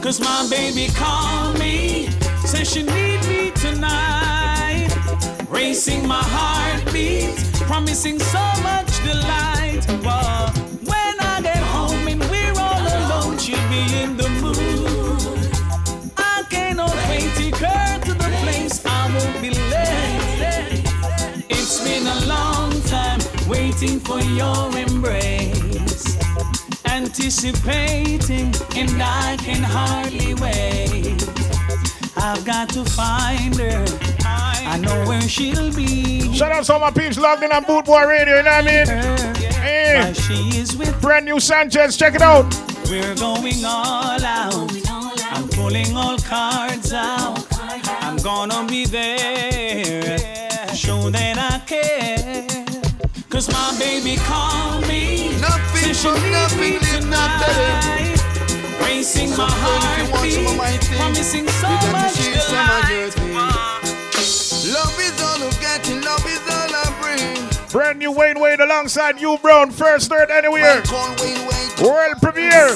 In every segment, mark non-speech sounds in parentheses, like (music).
Cause my baby called me, says she need me tonight. Racing my heartbeat, promising so much delight. But when I get home and we're all alone, she'll be in the mood. I cannot wait to her to the place I won't be late. It's been a long time waiting for your embrace, anticipating, and I can hardly wait. I've got to find her. I know where she'll be. Shout out to all my peeps logged in on Boot Boy Radio, you know what I mean? Hey, she is with brand new Sanchez, check it out. We're going all out. I'm pulling all cards out. I'm gonna be there. Show that I. Cause my baby called me. Nothing Said she from need nothing, me live nothing. tonight. Racing my Girl, if you want some of my heartbeat. thing, Promising so you got much share some of your delight. thing. Love is all I'm getting, love is all I bring. Brand new Wayne Wade alongside you, Brown. First third anywhere. Call Wayne Wade. World premiere.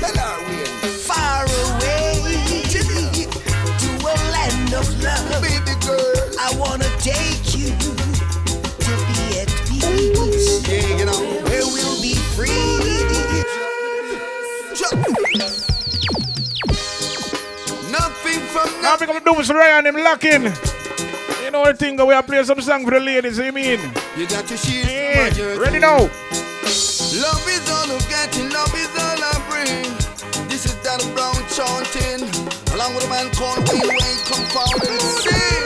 Tell her Wayne. Far away to a land of love. Baby girl, I wanna take Where we'll be free. Nothing from nothing. we gonna do is Ryan him locking. You know the thing we are play some song for the ladies, you mean? You got your ready now. Love is all I'm getting, love is all I bring. This is that brown chanting. Along with a man called Wayne Wayne, come forward and sing.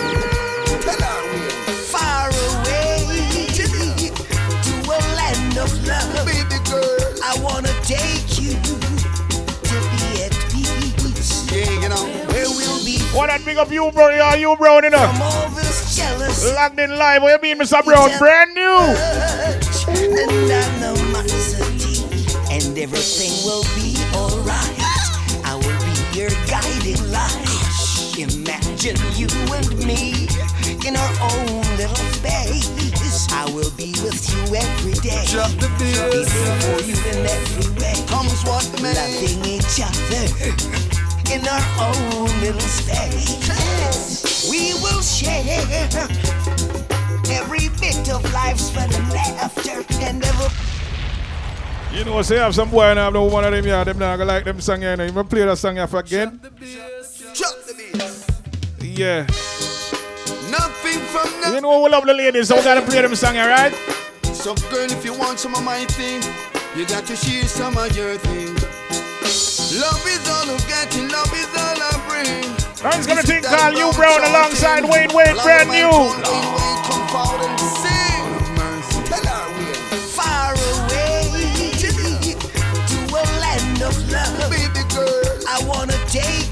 I wanna take you to be at peace. Yeah, you know, where we'll be What that big up you, bro? Yeah, you, Brown, you know. from all this jealousy. Locked in live. What you mean, Mr. Brown? Brand new. touch and animosity, and everything will be alright. I will be your guiding light. Imagine you and me in our own little space. I will be with you every day. Drop the Be bass. there for you in every way. Comes what may. Loving each other (laughs) in our own little space. We will share every bit of life's fun and laughter and ever. You know, say I have some boy and I have no one of them, yeah, them not gonna like them song, yeah, you know. You play that song here again? Drop the bass. Yeah. Nothing from nothing. You know we love the ladies, so we gotta play them song, alright? So girl, if you want some of my thing, you got to share some of your thing. Love is all I'm getting, love is all I bring. Now he's gonna think call you Brown alongside Wayne Wade, brand new. Wayne Wade, come forward and sing. Tell her Wayne. far away to a land of love. Baby girl, I wanna take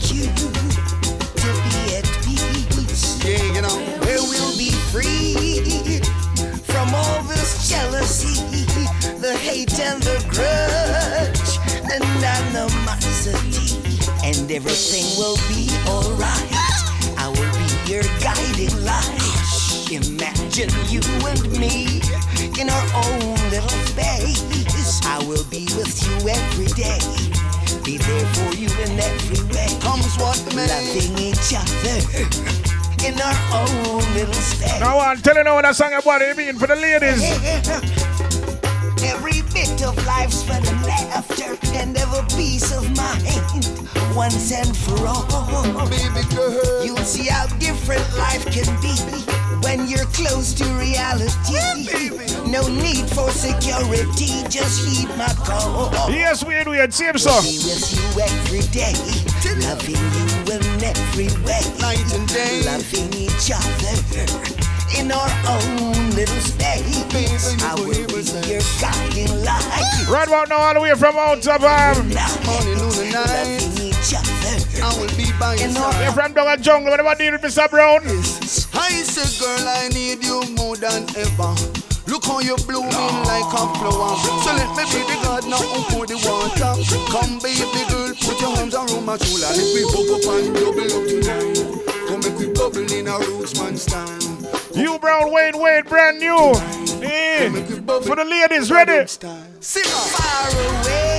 and the grudge and animosity. And everything will be alright. I will be your guiding light. Imagine you and me in our own little space. I will be with you every day. Be there for you in every way. Comes what may. Loving each other in our own little space. Now I'm telling you what that song about it mean for the ladies. (laughs) Every bit of life's fun and laughter and ever peace of mind once and for all. Baby girl, You'll see how different life can be when you're close to reality. No need for security, just heed my call. Yes, we do it, same song. Be with you every day, loving you in every way, night and day. loving each other in our own little space. I will be your guiding light. Right about now, all the way from out of um, Morning, noon, and night. Loving each other I will be by your in our you're from down the jungle. What about deal with Mr. Brown? I say, girl, I need you more than ever. Look how you blooming like a flower. So let me be the gardener who pour the water. Come, baby girl, put your arms around my shoulder. Let me bubble up and double up tonight. Come make we bubble in a roots man stand. You Brown, Wayne Wayne, brand new. Yeah. For the ladies, ready? Sing on. far away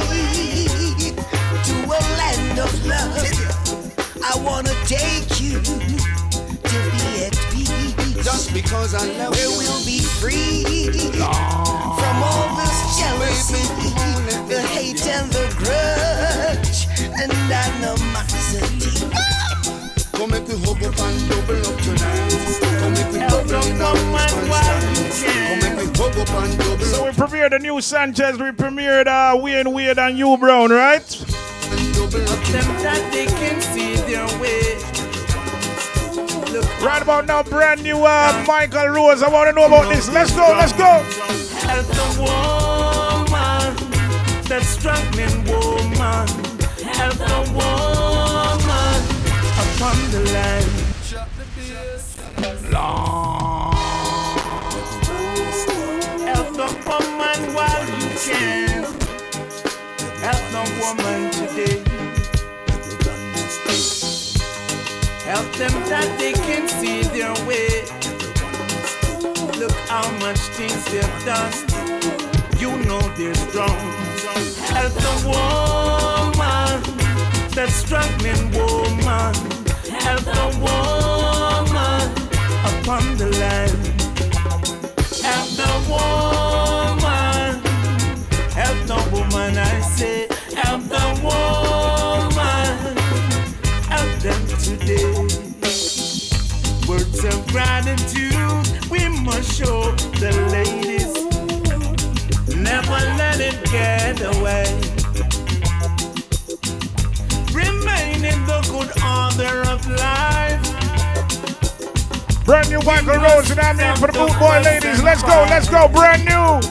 to a land wanna take you to be at peace. Just because I love Where we'll be free from all this jealousy, the hate and the grudge and animosity. Come make we hug up and double up tonight. So we premiered the new Sanchez, we premiered uh, Wayne Wade and Hugh Brown, right? Right about now, brand new uh, Michael Rose. I want to know about this. Let's go, let's go. help the woman, that struggling woman. Help the woman upon the line. Help woman while you can. Help the woman today. Help them that they can see their way. Look how much things they've done. You know they're strong. Help the woman, that struggling woman. Help the woman upon the line. Help the woman. Of gratitude we must show the ladies. Never let it get away. Remain in the good order of life. Brand new Michael Rose, what I mean? For the boot boy ladies. Let's go, let's go. Brand new.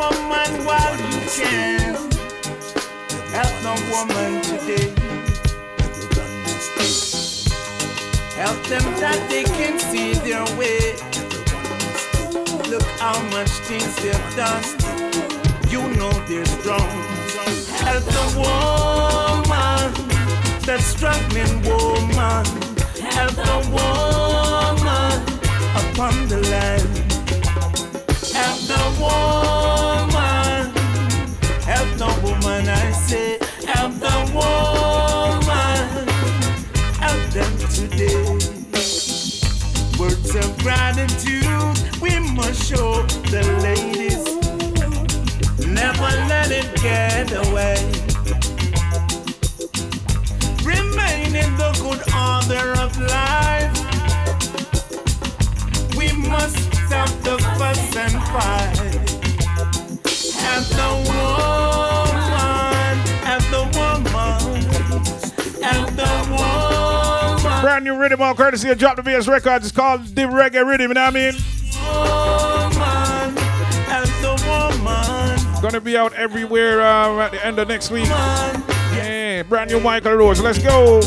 Woman while you can. Help the woman today. Help them that they can see their way. Look how much things they've done. You know they're strong. Help the woman, that struggling woman. Help the woman gratitude we must show the ladies. Never let it get away. Remain in the good order of life. We must stop the fuss and fight. Have the woman, rhythm on courtesy of Drop the Bass Records. It's called The Reggae Rhythm, you know what I mean? woman, and the woman, Gonna be out everywhere uh, at the end of next week. man. Yeah, brand new Michael Rose. Let's go.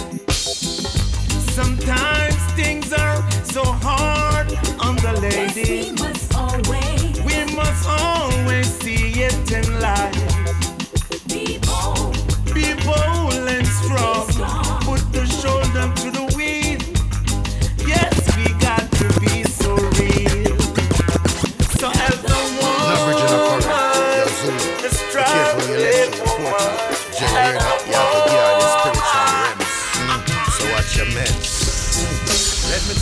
Sometimes things are so hard on the lady. We must always We must always see it in life. be bold. Be bold and strong. Put the shoulder to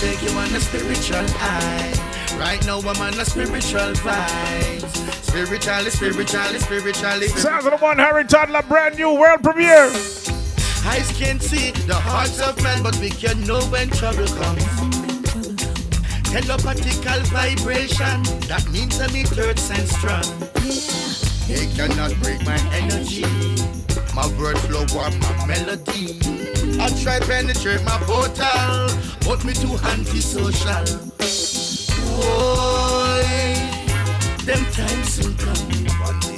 take you on a spiritual high. Right now I'm on a spiritual vibes. Spiritually, spiritually, spiritually. Sounds of the one Harry Toddler, brand new world premiere. Eyes can't see the hearts of men, but we can know when trouble comes. Telepathical vibration, that means I'm in third sense strong. They cannot break my energy. My word flow or my melody. I try penetrate my portal, but me too antisocial. Boy, them times soon come. One day.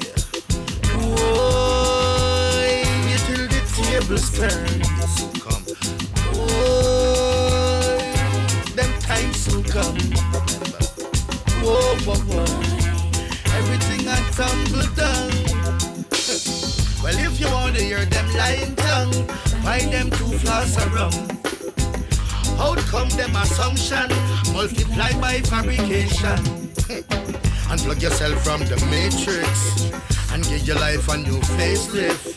Boy, till the tables turn. Will come. Boy, them times soon come. Whoa, whoa, whoa. Everything I tumble down. Well, if you wanna hear them lying tongue, Buy them two of rum. How come them assumption multiplied by fabrication? (laughs) Unplug yourself from the matrix and give your life a new facelift.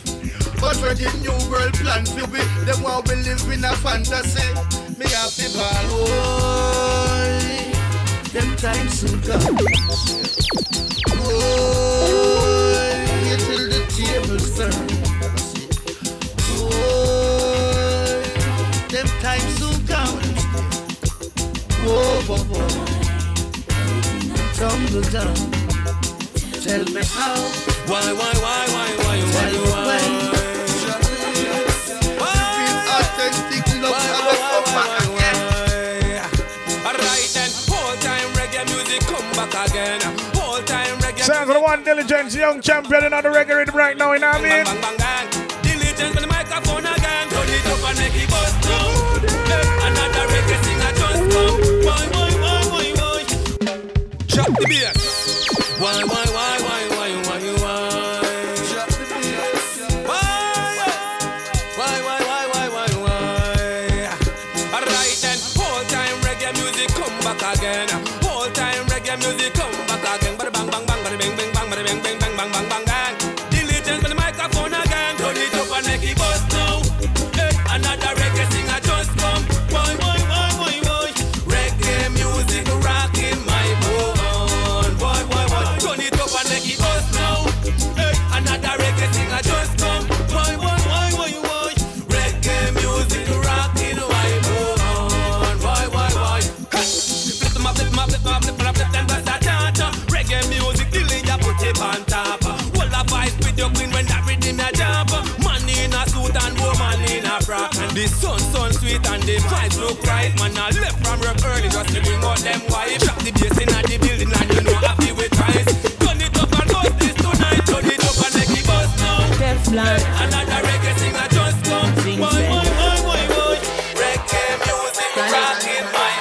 But where the new world plan for we, them want we live in a fantasy. Me have to ball, boy. Them times soon come. Boy, tables turn. Oh, Boy, them times soon come. Whoa, whoa, whoa. Tumble down. Tell me how. Why, why, why, why, why, why, why? Of the one diligence, young champion in the reggae rhythm right now, you know what I mean? Bang, bang. Diligence the microphone. Turn it up and make it bust. Eh, Another reggae singer just come. Why, why, why, why, why? The. Why, why, why, why, why. Why, why, why, why, why, why, why? Alright then, whole time reggae music come back again. Them wife. Drop the bass in the building and you know happy with ties. Turn it up and bust this tonight. Turn it up and make it bust now. Teflon. Another reggae singer just come. Sing Boy, boy, boy, boy, boy. Reggae music rocking my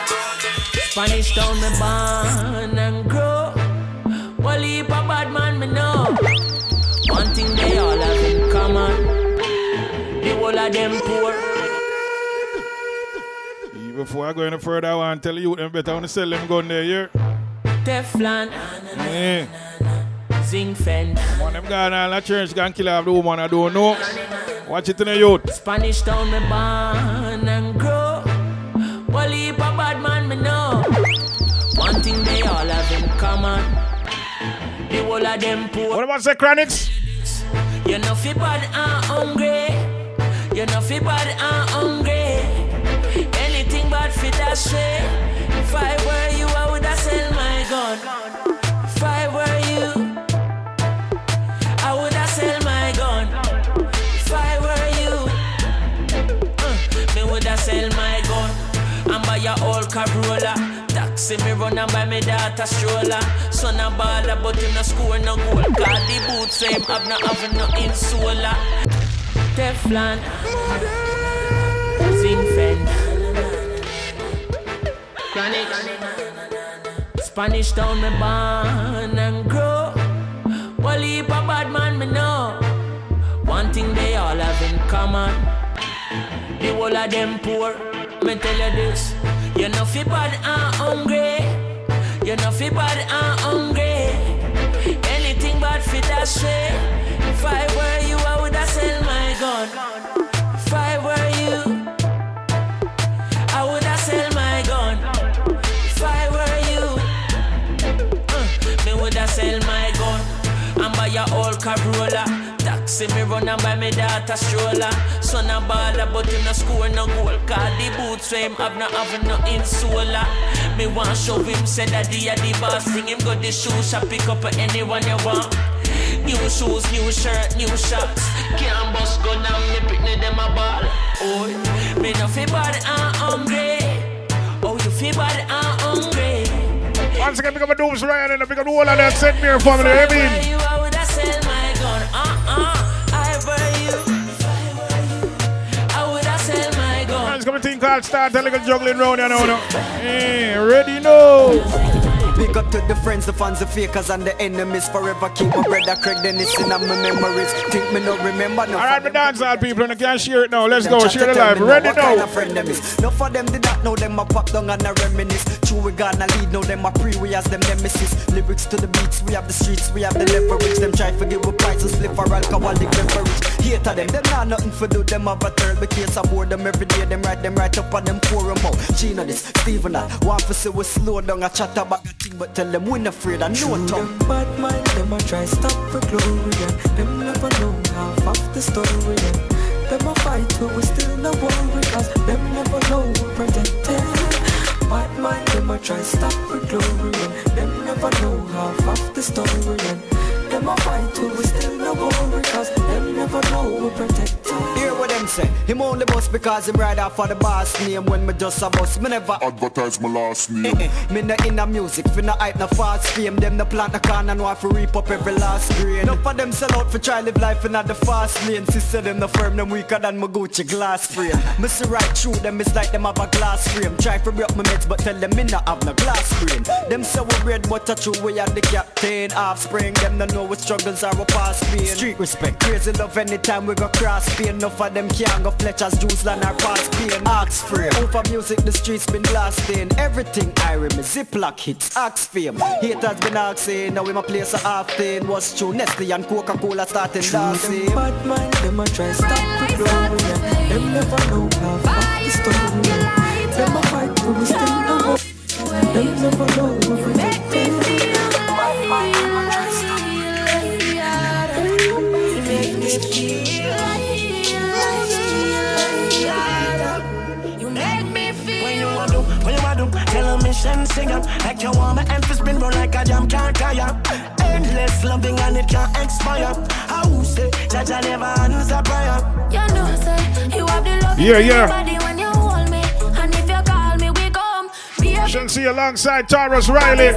Spanish town me born and grow. Well, heap a bad man me know. One thing they all have in common. The whole of them poor. Before I go any further, I want to tell you them better want to sell them gun there, yeah? Teflon. Yeah. Zing fen. One them gone all the church can kill off the woman I don't know. Watch it in the youth. Spanish town me born and grow. Well, heap a bad man me know. One thing they all have in common. The whole of them poor. What about the chronics? You know fi bad and hungry. You know fi bad and hungry. Anything bad fit that way. If I were you, I would have sell my gun. If I were you, I would have sell my gun. If I were you, uh, me would have sell my gun. And buy a old Corolla. Taxi me run and buy me daughter stroller. Son a baller, but him no score no goal. Cause the boots say him have no have no insola. Teflon, Zing Fen, Spanish town me born and grow. Well, a bad man me know. One thing they all have in common. The whole of them poor. Me tell you this. You know fi bad and hungry. You know fi bad and hungry. Anything bad fit way. If I were you, I would have sell my gun. Corolla. Taxi me run and buy me daughter stroller. Son a baller, but him no score no goal. Cause the boots him have no have no insola. Me want show him say that he a the boss. Bring him go the shoe shop, pick up anyone you want. New shoes, new shirt, new shots. Can't bust gun and me pick them a ball. Oh, me no feel bad and hungry. Oh, you feel bad and hungry. Once again, pick up a Dooms Ryan and pick up the whole of that St. Mary family, I mean? Uh-uh. you, I would have sell my gun. I were you. I would have sell my gun. It's coming thing called Start a little juggling round, you know. Eh, no? Hey, ready now. Big up to the friends, the fans, the fakers, and the enemies. Forever keep my brother Craig Dennis in my memories. Think me no remember no. All right, my dancehall people, and I can't share it now. Let's go, share the live. Ready now. of friend them is. No for them did not know them a pop down and I reminisce. True we gonna lead, know them a pre we as them nemesis. Lyrics to the beats, we have the streets, we have the leverage. Them try to give a price and split for alcoholic beverage. Hater them, them not nothing for do. Them have a third the case I board them every day. Them write them right up on them forum out. Gina this, Steven that. One for say we slow down a chat about thing, but tell them we not afraid of no tongue. Bad mind, them a try stop for glory and Them never know half of the story and Them a fight but we still no worry Cause them never know we're protected Bad mind, them a try stop for glory and Them never know half of the story and Them a fight but we still no worry Cause them never know we're protected Hear what them say. Him only boss because him ride off for the boss name. When me just a boss, me never Advertise my last name. (laughs) Me no in a music, finna hype no fast fame Them no plant the corn and want to reap up every last grain. Enough of them sell out for try live life in the fast lane. Sister them no firm, them weaker than my Gucci glass frame. (laughs) Me see right through them, it's like them have a glass frame. Try to break my meds, but tell them me not have no glass brain Them say we bread, but a true we are the captain. Offspring, them no know what struggles are we past pain. Street respect, crazy love anytime we go cross pain Enough of them can't go Fletcher's juice land or past pain. Axe frame, over music the streets been blasting Everything I remember, Ziploc hits, Axe fame. Haters been asking, now we my place a often. What's true, Nestle and Coca-Cola starting True, them dancing bad mind, them a try stop for glory and Them never know half of the story Them a fight but we still no worry Them never know we're protected Bad mission sing up Like you want my emphasis spin round like a jam can't tire Endless loving and it can't expire How say, Jaja never answer prayer You know, say, you have the love Yeah, yeah. body when you hold me. And if you call me, we come. Be a Shouldn't see alongside Tarrus Riley.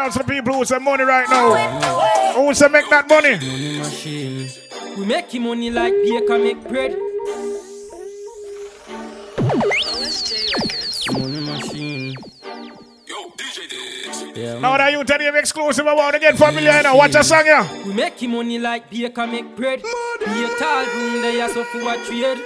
Out to the people who some money right now. Who say make that money? We make him money like baker make bread. Money machine. Yeah, Now that you tell him exclusive about get familiar, you know. Watch a song, yeah. We make him money like baker make bread. Be a tall room there, so for what trade.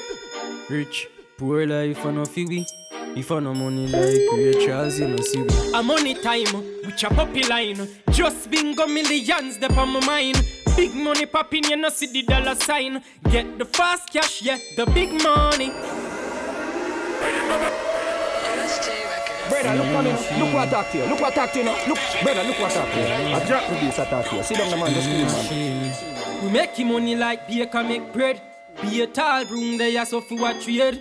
Rich, poor life, and no fee. If I no money like Ray Charles, you know see we. A money time, which a puppy line. Just bingo millions, they on my mind. Big money popping, you know see the dollar sign. Get the fast cash, yeah, the big money. Brother, look at me. Look what I talk to you. Look what I talk to you now. Look, brother, look what I talk to you. I drop the bass I talk to you. Sit down, the man. Just cool, man. We make him money like baker make bread. Be a tall room there, so for what trade.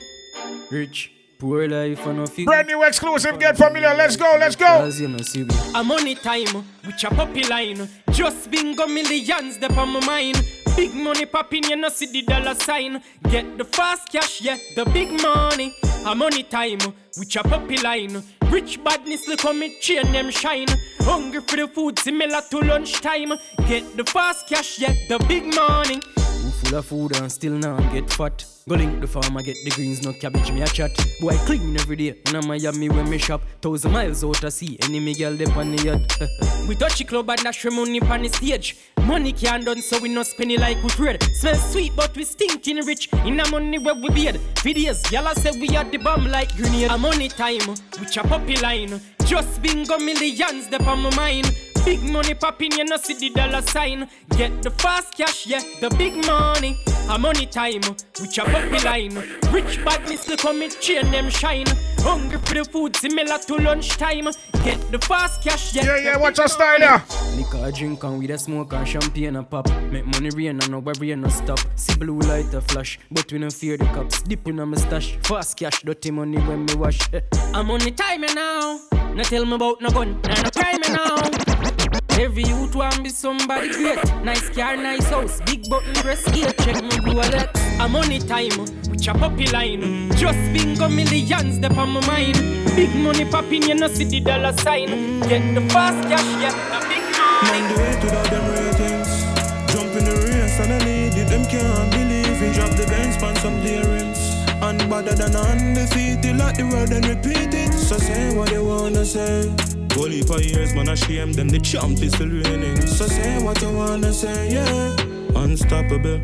Rich, poor life, and no fee. Brand new exclusive, get familiar. Let's go, let's go. Cause you know see. A money time, which a puppy line. Just bingo millions, they on my mind. Big money popping, you know see the dollar sign. Get the fast cash, yeah, the big money. A money time, which a puppy line. Rich badness look on me, chain them shine. Hungry for the food, similar to lunchtime. Get the fast cash, yeah, the big money. Full of food and still now get fat. Go link the farm, I get the greens, no cabbage, me a chat. Boy, clean every day. In a Miami when me shop. Thousand miles out to sea, any me girl dip on the yacht. (laughs) we touch the club and dash money on the stage. Money can't done, so we no spend it like we trade. Smell sweet, but we stinking rich. In a money where we beard. Videos, y'all say we are the bomb like grenade. A money time, which a puppy line. Just bingo millions, they on my mind. Big money popping, you know see the dollar sign. Get the fast cash, yeah, the big money. A money time, which a puppy line. Rich badness look come it chain them shine. Hungry for the food similar to lunchtime. Get the fast cash, yeah. Yeah, yeah, watch your style there. Liquor a drink and with a smoke and champagne a pop. Make money rain and no worry no stop. See blue light a flash, but we no fear the cops. Dip in a my stash, fast cash, dirty money when me wash. Eh. I'm on the time now. No tell me about no gun, nah, no crime now. Every youth want be somebody great. Nice car, nice house, big button press gear. Check me Rolex. I'm on the time, which a puppy line. Just bingo millions, they on my mind. Big money popping, you know see the dollar sign. Get the fast cash, yeah, the big Man do to the them ratings. Jump in the race and I lead it. Them can't believe it. Drop the Benz pan some clearance. And better than undefeated, like the word and repeat it. So say what they wanna say. Only for years, man, I shame them. The champ is still reigning. So say what you wanna say, yeah. Unstoppable,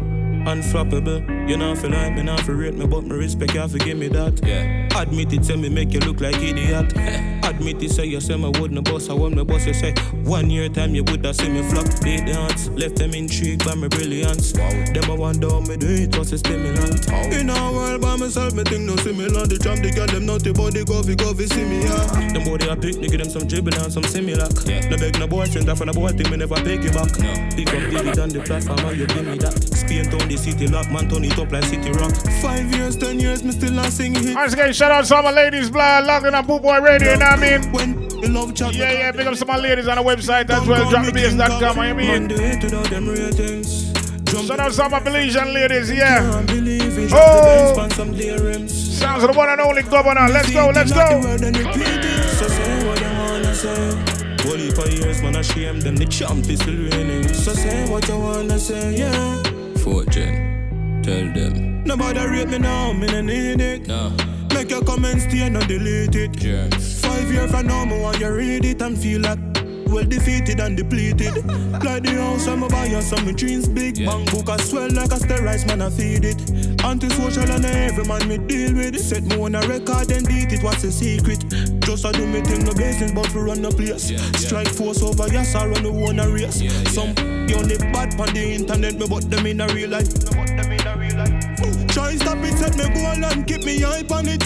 unflappable. You know, feel like me, not for rate me, but me respect you, forgive me that. Yeah. Admit it, say me make you look like idiot. (laughs) Admit it, say you say me wouldn't boss. I want me boss, you say one year time you would have seen me flop. They dance, left them intrigued by my brilliance. Them I wonder how me do it, was a stimulant. In a world by myself, me think no similar. The champ, the girl, them naughty body, go, coffee, see me, yeah. Them body I pick, nigga, them some dribble and some similar. Yeah. No beg no boy, send that from a boy, think me never pick it back. No. Pick up, dig it on the platform, and you give me that. Spain town, the city lock, man, turn it up like city rock. Five years, ten years, me still not sing hit. Once again, shout out to all my ladies, blood, logging up Boot Boy Radio, you know what I mean? When you love chat, Yeah, yeah, big up some of my ladies on the website as well, dropthebass.com, you know what I mean? do it without them ratings. Jump Shout out to all my Belizean ladies, yeah. can't believe it. The Benz Oh, pan some clear sounds of the one and only governor. Let's go, let's go. word and repeat it. So say what you wanna. Only for years, man, I shame them. The champ is still reigning. So say what you wanna say, yeah. Fortune, tell them. Nobody rate me now, me no need it. No, Make your comments stay and delete it. jerks. Five years from now, me want you read it and feel like well defeated and depleted. (laughs) like the house I'm a buyer, some me dreams big. Yeah. Bank book I swell like a steroids, man I feed it. Antisocial and every man me deal with. it. Set me on a record and beat it. What's the secret? Just I do me thing, no business, but we run the place. Yeah, yeah. Strike force over yes, I run the one a race. Yeah. Some the only bad on the internet, me but them in a real life. Me but them in a real life. Try stop it, set me goal and keep me hype on it.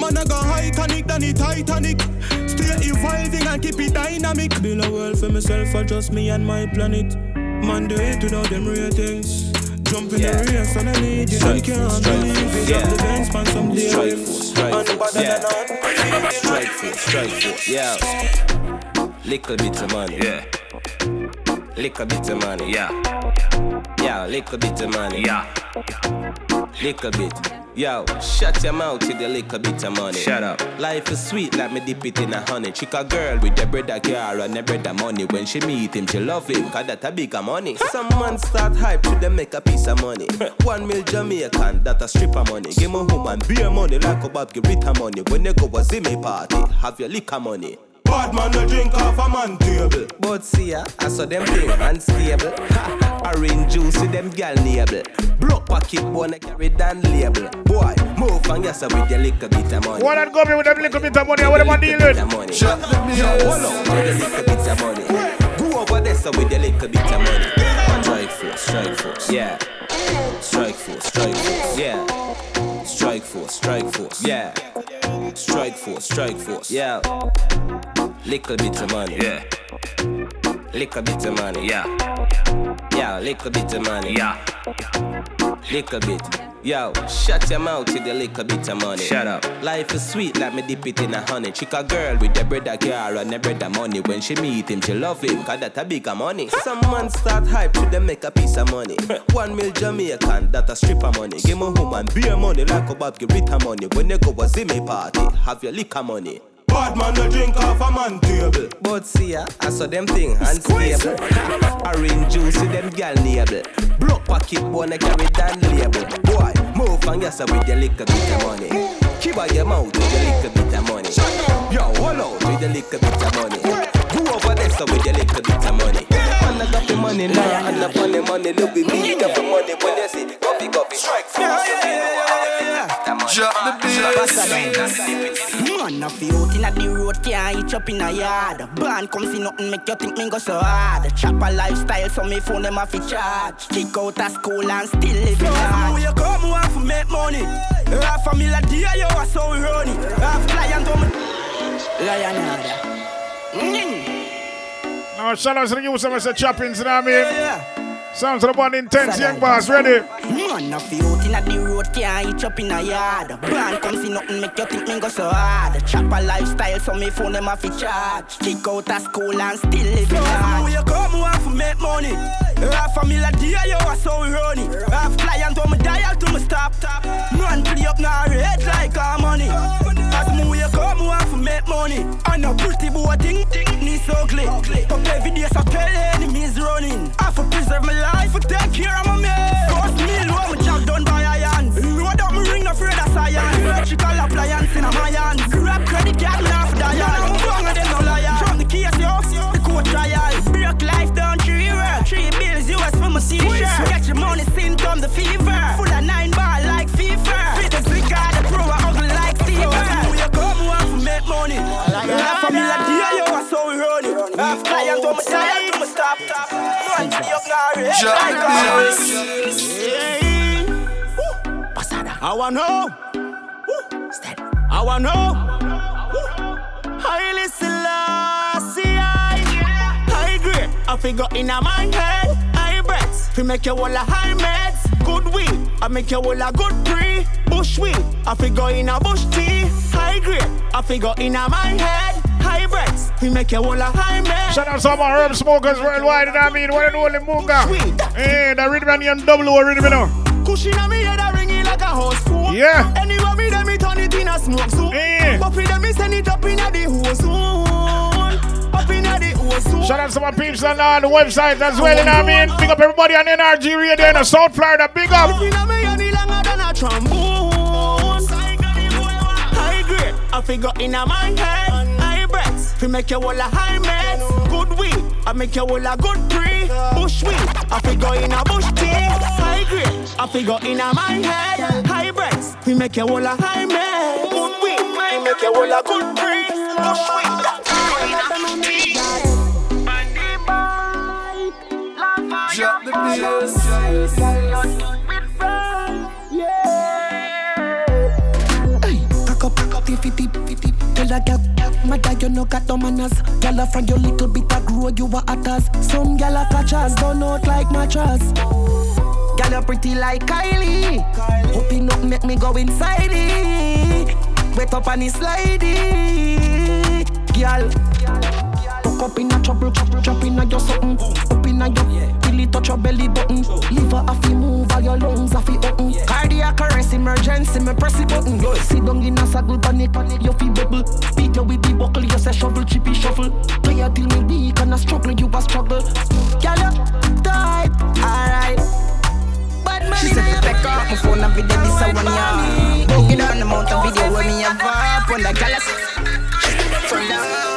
Man, I got high tonic than the Titanic. Stay evolving and keep it dynamic. Build a world for myself, for just me and my planet. Man, do it without them ratings. Jump in Yeah. the race and I need it. Strike I can't force, strike believe force, it. yeah. Drop the Benz pan some Strike lyrics. force, strike And force, better yeah. than. Strike force, strike force, yeah. Little bit of money, yeah. Little bit of money, yeah. Yeah, little bit of money, yeah. Little bit. Yo, shut your mouth with the little bit of money. Shut up. Life is sweet like me dip it in a honey. Chick a girl with the bread a car and the bread a money. When she meet him, she love him, cause that a bigger money. Some man start hype to them make a piece of money. (laughs) One mil Jamaican, that a strip stripper money. Give me woman beer money like a Bob give Rita money. When they go a Zimmy party, have your liquor money. Bad man, no drink off a man table. But see ya, I saw them thing unstable. Ha, orange juice with them gal nable. Broke pocket bone I carry down label. Boy, move and yes with your little bit of money. One and go me with them little bit of money, what am I dealing with? Money. Shut the Hold on, with your little bit of money. Go over there so with your little bit of money. Strike force, strike force, yeah. Strike force, strike force, yeah. Strike force, strike force, yeah. Strike force, strike force, yeah. Little bit of money, yeah. Little bit of money, yeah. Yeah, little bit of money, yeah. Little bit. Yo, shut your mouth with the little bit of money. Shut up. Life is sweet like me dip it in a honey. Chick a girl with a car and a money. When she meet him, she love him, cause that a bigger money. Some man start hype to them make a piece of money. (laughs) One mil Jamaican, that a stripper money. Give me a woman beer money like a Bob Rita money. When they go a Zimmy party, have your liquor money. Bad man, no drink off a man table. But see ya, I saw them thing unstable. Orange juice with them gal nable. Broke pocket I carry down label. Boy, move and yes with your little bit of money. Keep out your mouth with your little bit of money. Yo, hold out with your little bit of money. Go over there so with your little bit of money. Man, I got the money now, and the funny money look with me. Got the money when they see coffee, coffee, strike force. Drop the Man, a fi out inna the road, can't hitch up in a yard. Band come see nothing, make you think me go so hard. Chopper lifestyle, so me phone them a fi charge. Kick out of school and still live So large. you come, who want to make money? Half a million dear, you are so runny. Half client, on me. Lion mm. Now, shout out to the youth of Mr. Choppings, you know what I mean? Sounds of the one intense young boss, ready? Man, a fi out inna the road, can't hitch up in a yard. Band come see nothing, make you think me go so hard. Chopper lifestyle, so me phone them a fi charge. Kick out of school and still live So who large. you come, who want to make money? Half a million dear, you are so runny. Half client, on me dial to me stop. Man, play up now, red like our money. As me where you come, who want to make money? I know pretty boy thing, thing, me so ugly. Up every day, so tell enemies running. I for preserve my life, for take care of my man. First meal, what my job done by hands. Load up my ring, afraid of science. Electrical bass. I wanna know. I wanna know. Haile Selassie, high grade. I figure in a my head. High breaths, fi make you all a high meds. Good weed, I make you all a good pre. Bush weed, I figure in a bush tea. High grade, I figure in a my head. High breaths, fi make you all a high meds. Shout out to all my herb smokers worldwide, you know what I mean? One and only Munga. Hey, the rhythm and the double O rhythm, you know. Cushion on me head a ring it like a house phone. Yeah. Anywhere me dem me turn it in a smoke zone. Yeah. But for them me send it up in a the whole zone. Up in a the whole. Shout out to my peeps on uh, the website as well, you know what I mean? Big up everybody on NRG Radio in South Florida. Big up. If you me any longer than a trombone. High grade, I figure in my head. Fi make you all a high meds. Good weed, I make you all a good pre. Bush weed, I figure in a bush tea. High grade, I figure in a my head. High breaths, fi make you all a high meds. Good weed, I make you all a good pre. Bush weed, I figure in a bush tea. Drop the Cock up, cock up, fifty, fifty. Tell a gal, mother you no got no manners. Gal from your little bit of grow, you a hatters. Some gal a catch us, don't out like mattress. Gal you pretty like Kylie. Hoping up make me go inside it. Wet up on the slidey. Gal, Fuck up in a trouble, trouble, drop in a your something. Up in a your, till it touch your belly button. Liver a fi move, all your lungs a fi open. Cardiac arrest, emergency, me press the button. Yo, sit down in a saddle, panic, panic, you fi bubble. Beat you with the buckle, you say shovel, chippy shuffle. Tired till me weak and a struggle, you a struggle. Girl, you type, alright. She said a to take off my phone and video this a one ya Broken down the mountain video where me have up on the galaxy From down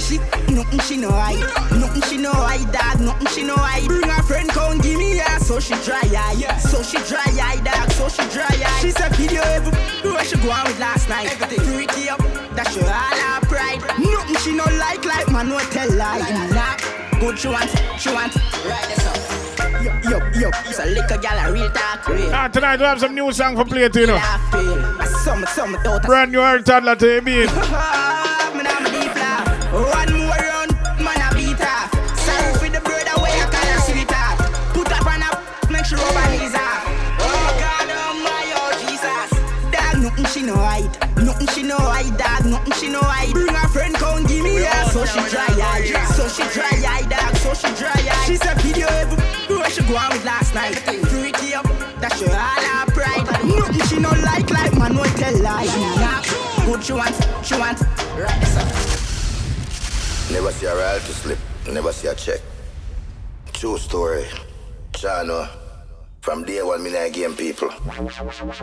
she, nothing she know I Nothing she know I dog, nothing she know I Bring her friend come give me her So she dry eye, so she dry eye dog, so she dry eye. She said video every where she go out with last night. Everything. Freaky up, that show all her pride. Nothing she no like like man no tell lie. Nah, good she want, she want Right this up. Yo, yo, yo, it's a liquor gal, a real talk, real. Ah, tonight we have some new song for play to you know. Laugh, feel. Some, some, Brand new earth toddler to you, (laughs) she dry eye, dog. So she dry eye. She said video every where she go out with last night. Freaky up, that show all her pride. Nothing she no like, like man, no tell lie. Good she want, she want. Right. Never see a royalty slip, never see a check. True story. Chano, from day one, me not game people.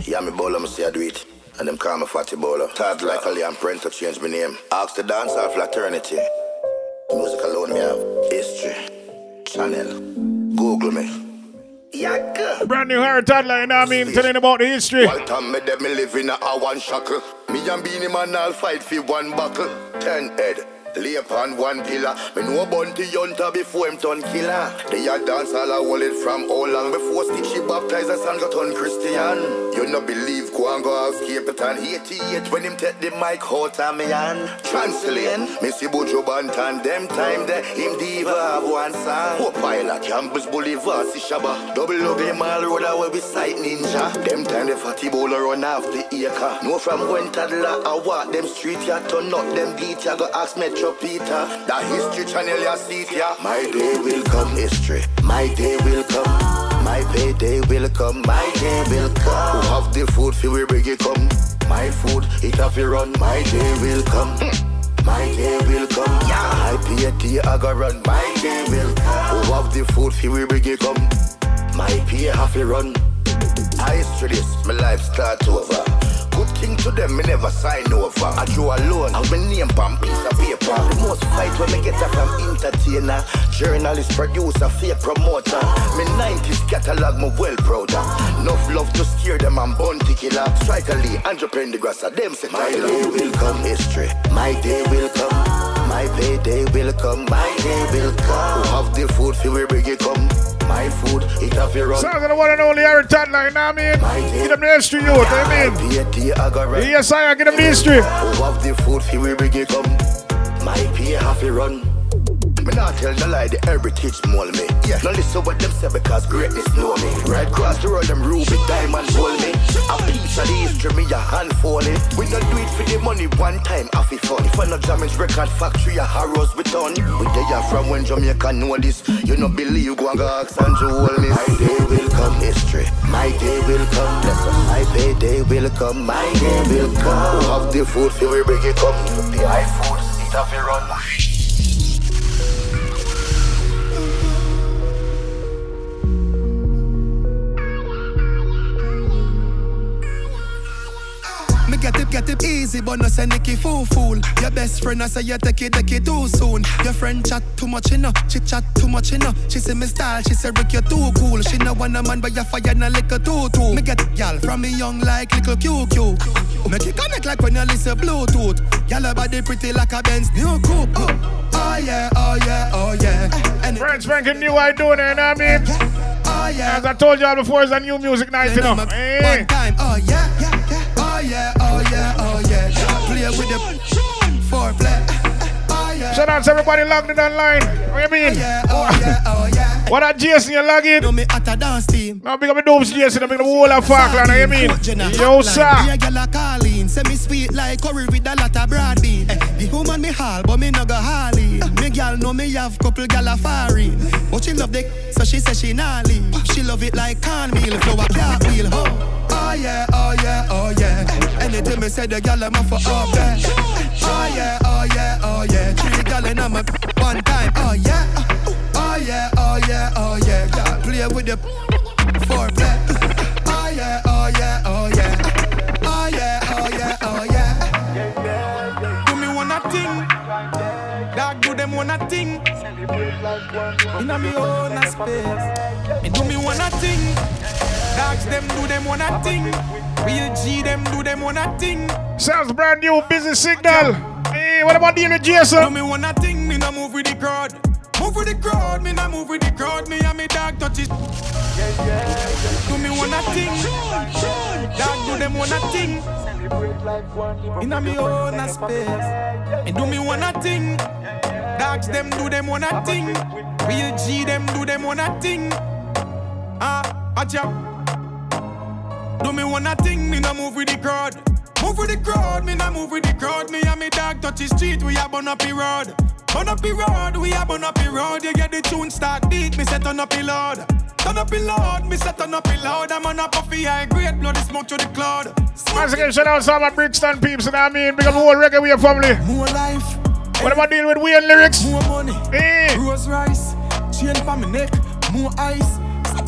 Yeah, me bowler, me say I do it. And them call me Fatty Bowler. Talk like a Liam Prent to change my name. Ask the dancer fraternity. Music alone, me have history. Channel. Google me. Yeah, Brand new Harry Toddler, you know what I mean? Telling about the history. All time me me live in a, one shackle. Me and Beenie Man all fight for one buckle. Ten head. Lay upon one pillar. Me know Bounty Hunter before him turn killer. They a dance all a hold from how long before stick she baptized us and got turn Christian. You no believe go and go it and 88 when him take the mic out of me hand. Translate. Me see Buju Banton them time there him diva have one song. Who pilot Campus Boulevard see Shabba. Double ugly mall road away beside ninja. Them time the fatty bowler run off the acre. No from when toddler I walk them street ya turn up them beat ya go ask Metro Peter. That history channel ya see it ya. My day will come history. My day will come. My payday will come. My day will come. Who have the food fi we bring it come. My food it have to run. My day will come. My day will come. I pay tea I go run. My day will come. Who have the food fi we bring it come. My pay have to run. I this, my life start over. Thing to them, me never sign over. I draw alone, and my name on piece of paper. The most fight when me get a from entertainer, journalist, producer, fake promoter. Me 90s catalog, me well proud of. Enough love to scare them and bounty killer. Striker Lee, Andrew Pendergrass, them say my day will come history. My day will come. My payday will come. My day will come. Who have the food for we bring it come. My food, it have to run. Sounds like the one and only Harry Toddler, you know what I mean? Get them the history, you, I mean? Yes, I get them the history. Who have the food for we bring it come. My pay have to run. Me not tell no lie, the heritage mold me. Yeah. Now listen what them say because greatness know me. Right across the road, them ruby diamond hold me. A piece of the history, me a handful it. We not do it for the money one time, off it fun. If I not Jamaica record factory, a harrows we done. We there from when Jamaica know this. You not believe, you go and go ask and hold me. My day will come, history. My day will come, bless us. My payday will come, my day will come. Have the food, feel we bring it come. The high food, it have to run. Get it, get it easy, but no say Nicky fool fool. Your best friend, I say you take it, take it too soon. Your friend chat too much, you know. She chat too much, you know. She say me style, she say Rick, you too cool. She no want a man, but you fire no liquor too too. Me get gal from me young like little QQ. Make it connect like when you listen Bluetooth. Gal body pretty like a Benz new coupe. Oh, oh yeah, oh yeah, oh yeah. And French spanking new I doing it, know I mean? Oh yeah. As I told y'all before, it's a new music night, you know. Hey. One time, oh yeah, yeah. Oh yeah, oh yeah, oh yeah. Play with the foreplay. Oh yeah. Shout out to everybody logged in online. What you mean? Oh yeah, oh yeah. What that Jason you log in? No me at a dance team. Now big up the dopes Jason, I big up the whole of Falkland, you mean? Yo, sir. Me a gyal a calling, say me sweet like curry with a lot of broad bean. Eh, the woman me hall, but me no go holly. Me gyal know me have couple gyal a foreign, but she love the so she say she nah. She love it like cornmeal, flour cartwheel. Oh. Oh yeah, oh yeah, oh yeah. Anything me say the am for up there. Oh yeah, oh yeah, oh yeah. Three gyal in a one time. Oh yeah, oh yeah, oh yeah, oh yeah. Gyal play with the foreplay. Oh yeah, oh yeah, oh yeah. Oh yeah, oh yeah, oh yeah. Do me one a thing. Dog do them one a thing. Inna me own a space. Me do me one a thing. Dogs them do them one a thing. Real G them do them one a thing. Sounds brand new, busy signal. Hey, what about dealing with Jason? Do me one a thing. Me no move with the crowd. Move with the crowd. Me no move with the crowd. Me and me dog touch it. Do me one a thing. Dog do them one a thing. Inna me own space. Me do me one a thing. Dogs them do them one a thing. Real G them do them one a thing. Ah, uh, acha. Do me one a thing, me no move with the crowd. Move with the crowd, me no move with the crowd. Me and me dog touch the street, we a burn up the road. Burn up the road, we a burn up the road. You get the tune start beat, me set turn up the load. Turn up the load, me set turn up the load. I'm on a puffy high grade, bloody smoke to the cloud. Once again, shout out to all my Brixton peeps, you know what I mean? The whole reggae we family. More life. What about deal with weird lyrics? More money, hey. rose rice, chain for my neck, more ice.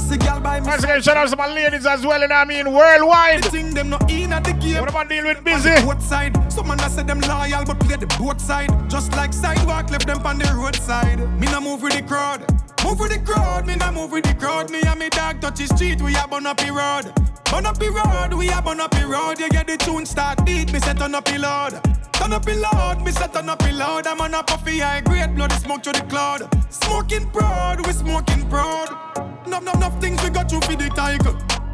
Sexy girl by me. Once again, shout out to my ladies as well, what I mean? Worldwide. The thing them not in at the game. What about deal with busy? Both side. Some man that say them loyal, but play the both side. Just like sidewalk, left them on the roadside. Me no move with the crowd. Move with the crowd, me no move with the crowd. Me and me dog touch the street, we a burn up the road. Burn up the road, we a burn up the road. You get the tune start beat, me say turn up the load. Turn up the loud, me say turn up the loud. I'm on a puffy high grade, bloody smoke to the cloud. Smoking proud, we smoking proud. Enough, enough, enough things we got through for the tiger.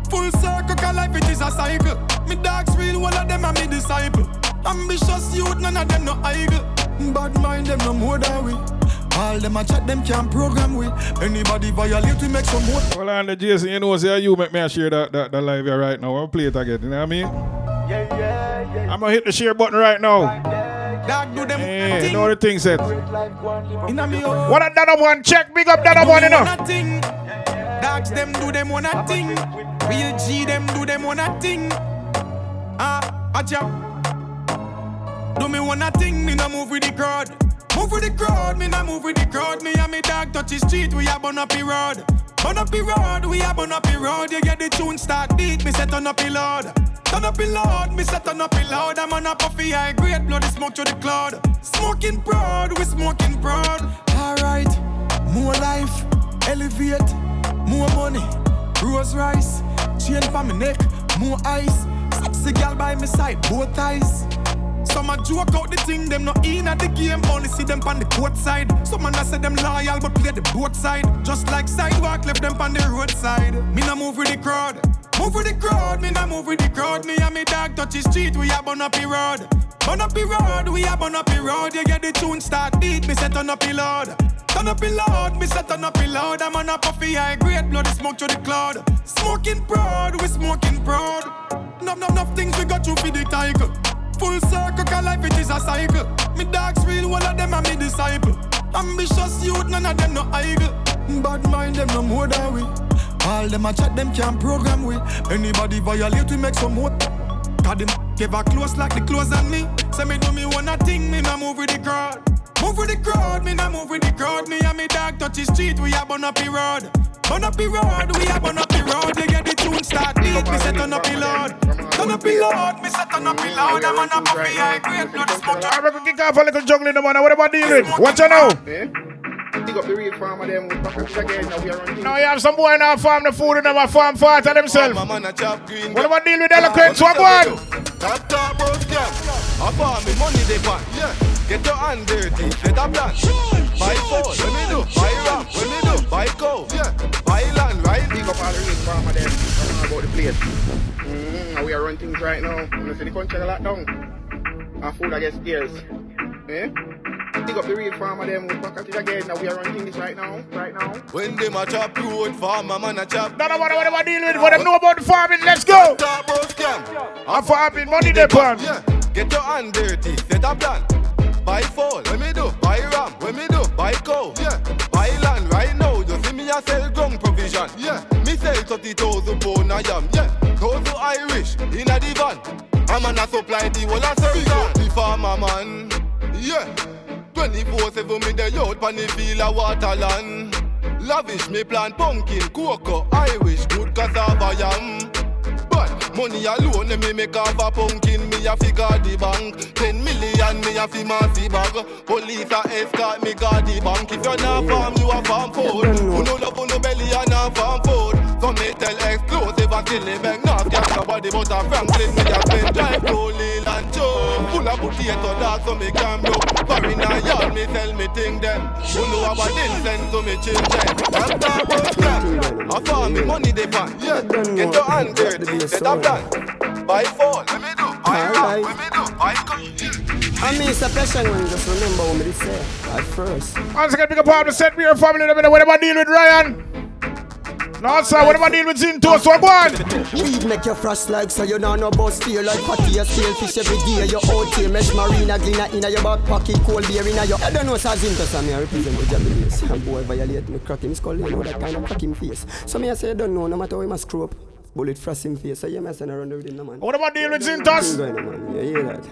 Full circle, cause life it is a cycle. Me dogs real, one of them are me disciple. Ambitious youth, none of them no idle. Bad mind them no more than we. All them a chat, them can't program we. Anybody violate, we make some more. Well, on the Jason, you know, say you make me share that, that, that live here right now. I'll play it again, you know what I mean? Yeah, yeah, yeah. I'm gonna hit the share button right now. Dog do them Hey, you know the thing said. Inna me. What a that one check, big up that one, you know. Dogs them do them one a thing. Real G them do them one a thing. Ah, a chop. Do me one a thing, me no move with the crowd. Move with the crowd, me no move with the crowd. Me and me dog touch the street, we a burn up the road. Burn up the road, we a burn up the road. You get the tune start beat, me set turn up the load. Turn up the loud, me set turn up the loud. I'm on a puffy high grade, bloody smoke through the cloud. Smoking proud, we smoking proud. Alright, more life, elevate, more money, rose rice, chain for my neck, more ice. Sexy girl by my side, both eyes. Some a joke out the thing, them not in at the game, only see them on the court side. Some man say them loyal, but play the both side. Just like sidewalk, left them on the roadside. Me no move with the crowd. Move with the crowd, me no move with the crowd. Me and me dog touch the street, we a burn up the road. Burn up the road, we a burn up the road. You get the tune start beat, me set turn up the load. Turn up the loud, me set turn up the loud. I'm on a puffy high grade, bloody smoke through the cloud. Smoking proud, we smoking proud. Enough, enough, enough things we got through for the tiger. Full circle, cause life it is a cycle. Me dogs real, one of them are me disciple. Ambitious youth, none of them no idle. Bad mind them no more than we. All them a chat, them can't program we. Anybody violate, we make some more. Cause them ever close like the clothes on me. Say me do me one a thing, me no move with the crowd. Move with the crowd, me no move with the crowd. Me and me dog touch the street, we a burn up the road. Burn up the road, we a burn up the road. You get the tune start beat, me say turn up the load. Turn up the load, me say turn up the load. I'm on a puffy high grade, blood smoke. I reckon kick off a little juggling the man. What about dealing? What you know? Big up the real farmer them with pockets again. Now we are running. Now you have some boy now farm the food and them a farm fart to themselves. What about deal with eloquence? What one? Top top boss jam. I farm me money they pan. Yeah. Get your hand dirty. Set a plan. Buy phone. When me do. Buy rap. When me do. Buy cow. Yeah. Buy land. Right. Big up all the real farmer them. Talking about the place. Mm, we are running things right now. You see the country a lot down. And food I get scarce. Eh? Big up the real farmer them with pockets again. Now we are running things right now. Right now. When them a chop road, farmer man a chop. No, no, what, what, what deal with? For them know about the farming. Let's go. Top boss jam. I'm farming money they pan. Yeah. Get your hand dirty. Set a plan. Buy phone. When me do. Buy ram. When me do. Buy cow. Yeah. Buy land right now. You see me a sell ground provision. Yeah. Me sell 30,000 pound a yam. Yeah. Those who Irish in a divan. I'm an a supply the whole of circle. The farmer man. Yeah. 24-7 me the out pan the field of waterland. Lavish me plant pumpkin, cocoa, Irish, good cassava yam. But money alone me make off a pumpkin, me a figure the bank. Ten million me a fi massy bag. Police a escort me guard the bank. If you're not farm, you a farm food. Who know love, who no belly and a farm food. So me tell exclusive a silly bang. Not get nobody but a Franklin. Me a spend drive to Leland Joe. Full of potato dog so me can blow. Foreign a yard me tell me thing them. Who know about incense so me change them. And talk about scam. I farm me money they pan. Yeah. Get your hand dirty. Set a plan. Buy phone. Let me do. Buy rap. Let me do. Buy gun. I mean, it's a passion one. Just remember what me say at first. Once again, pick up all the set me your family. Let me know what about deal with Ryan. No, sir, what about deal with Zinto? So go on. Weed make you frost like so you know no boss feel like patty a stale fish every day. Your old tail mesh marina glina inna your back pocket cold beer inna your. I don't know sa Zinto so me I represent the Japanese. A boy violate me crack him skull you know that kind of crack him face. So me I say I don't know no matter how he must screw up. Bullet frost him face. So yeah, me send around the rhythm, no man. What about deal with on. You hear that?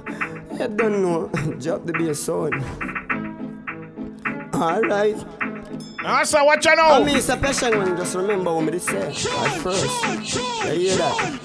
I don't know. (laughs) Drop the bass sound. Alright. Ah, Ah, sir, what you know? I mean, it's a passion one. Just remember what me say at first. You hear that?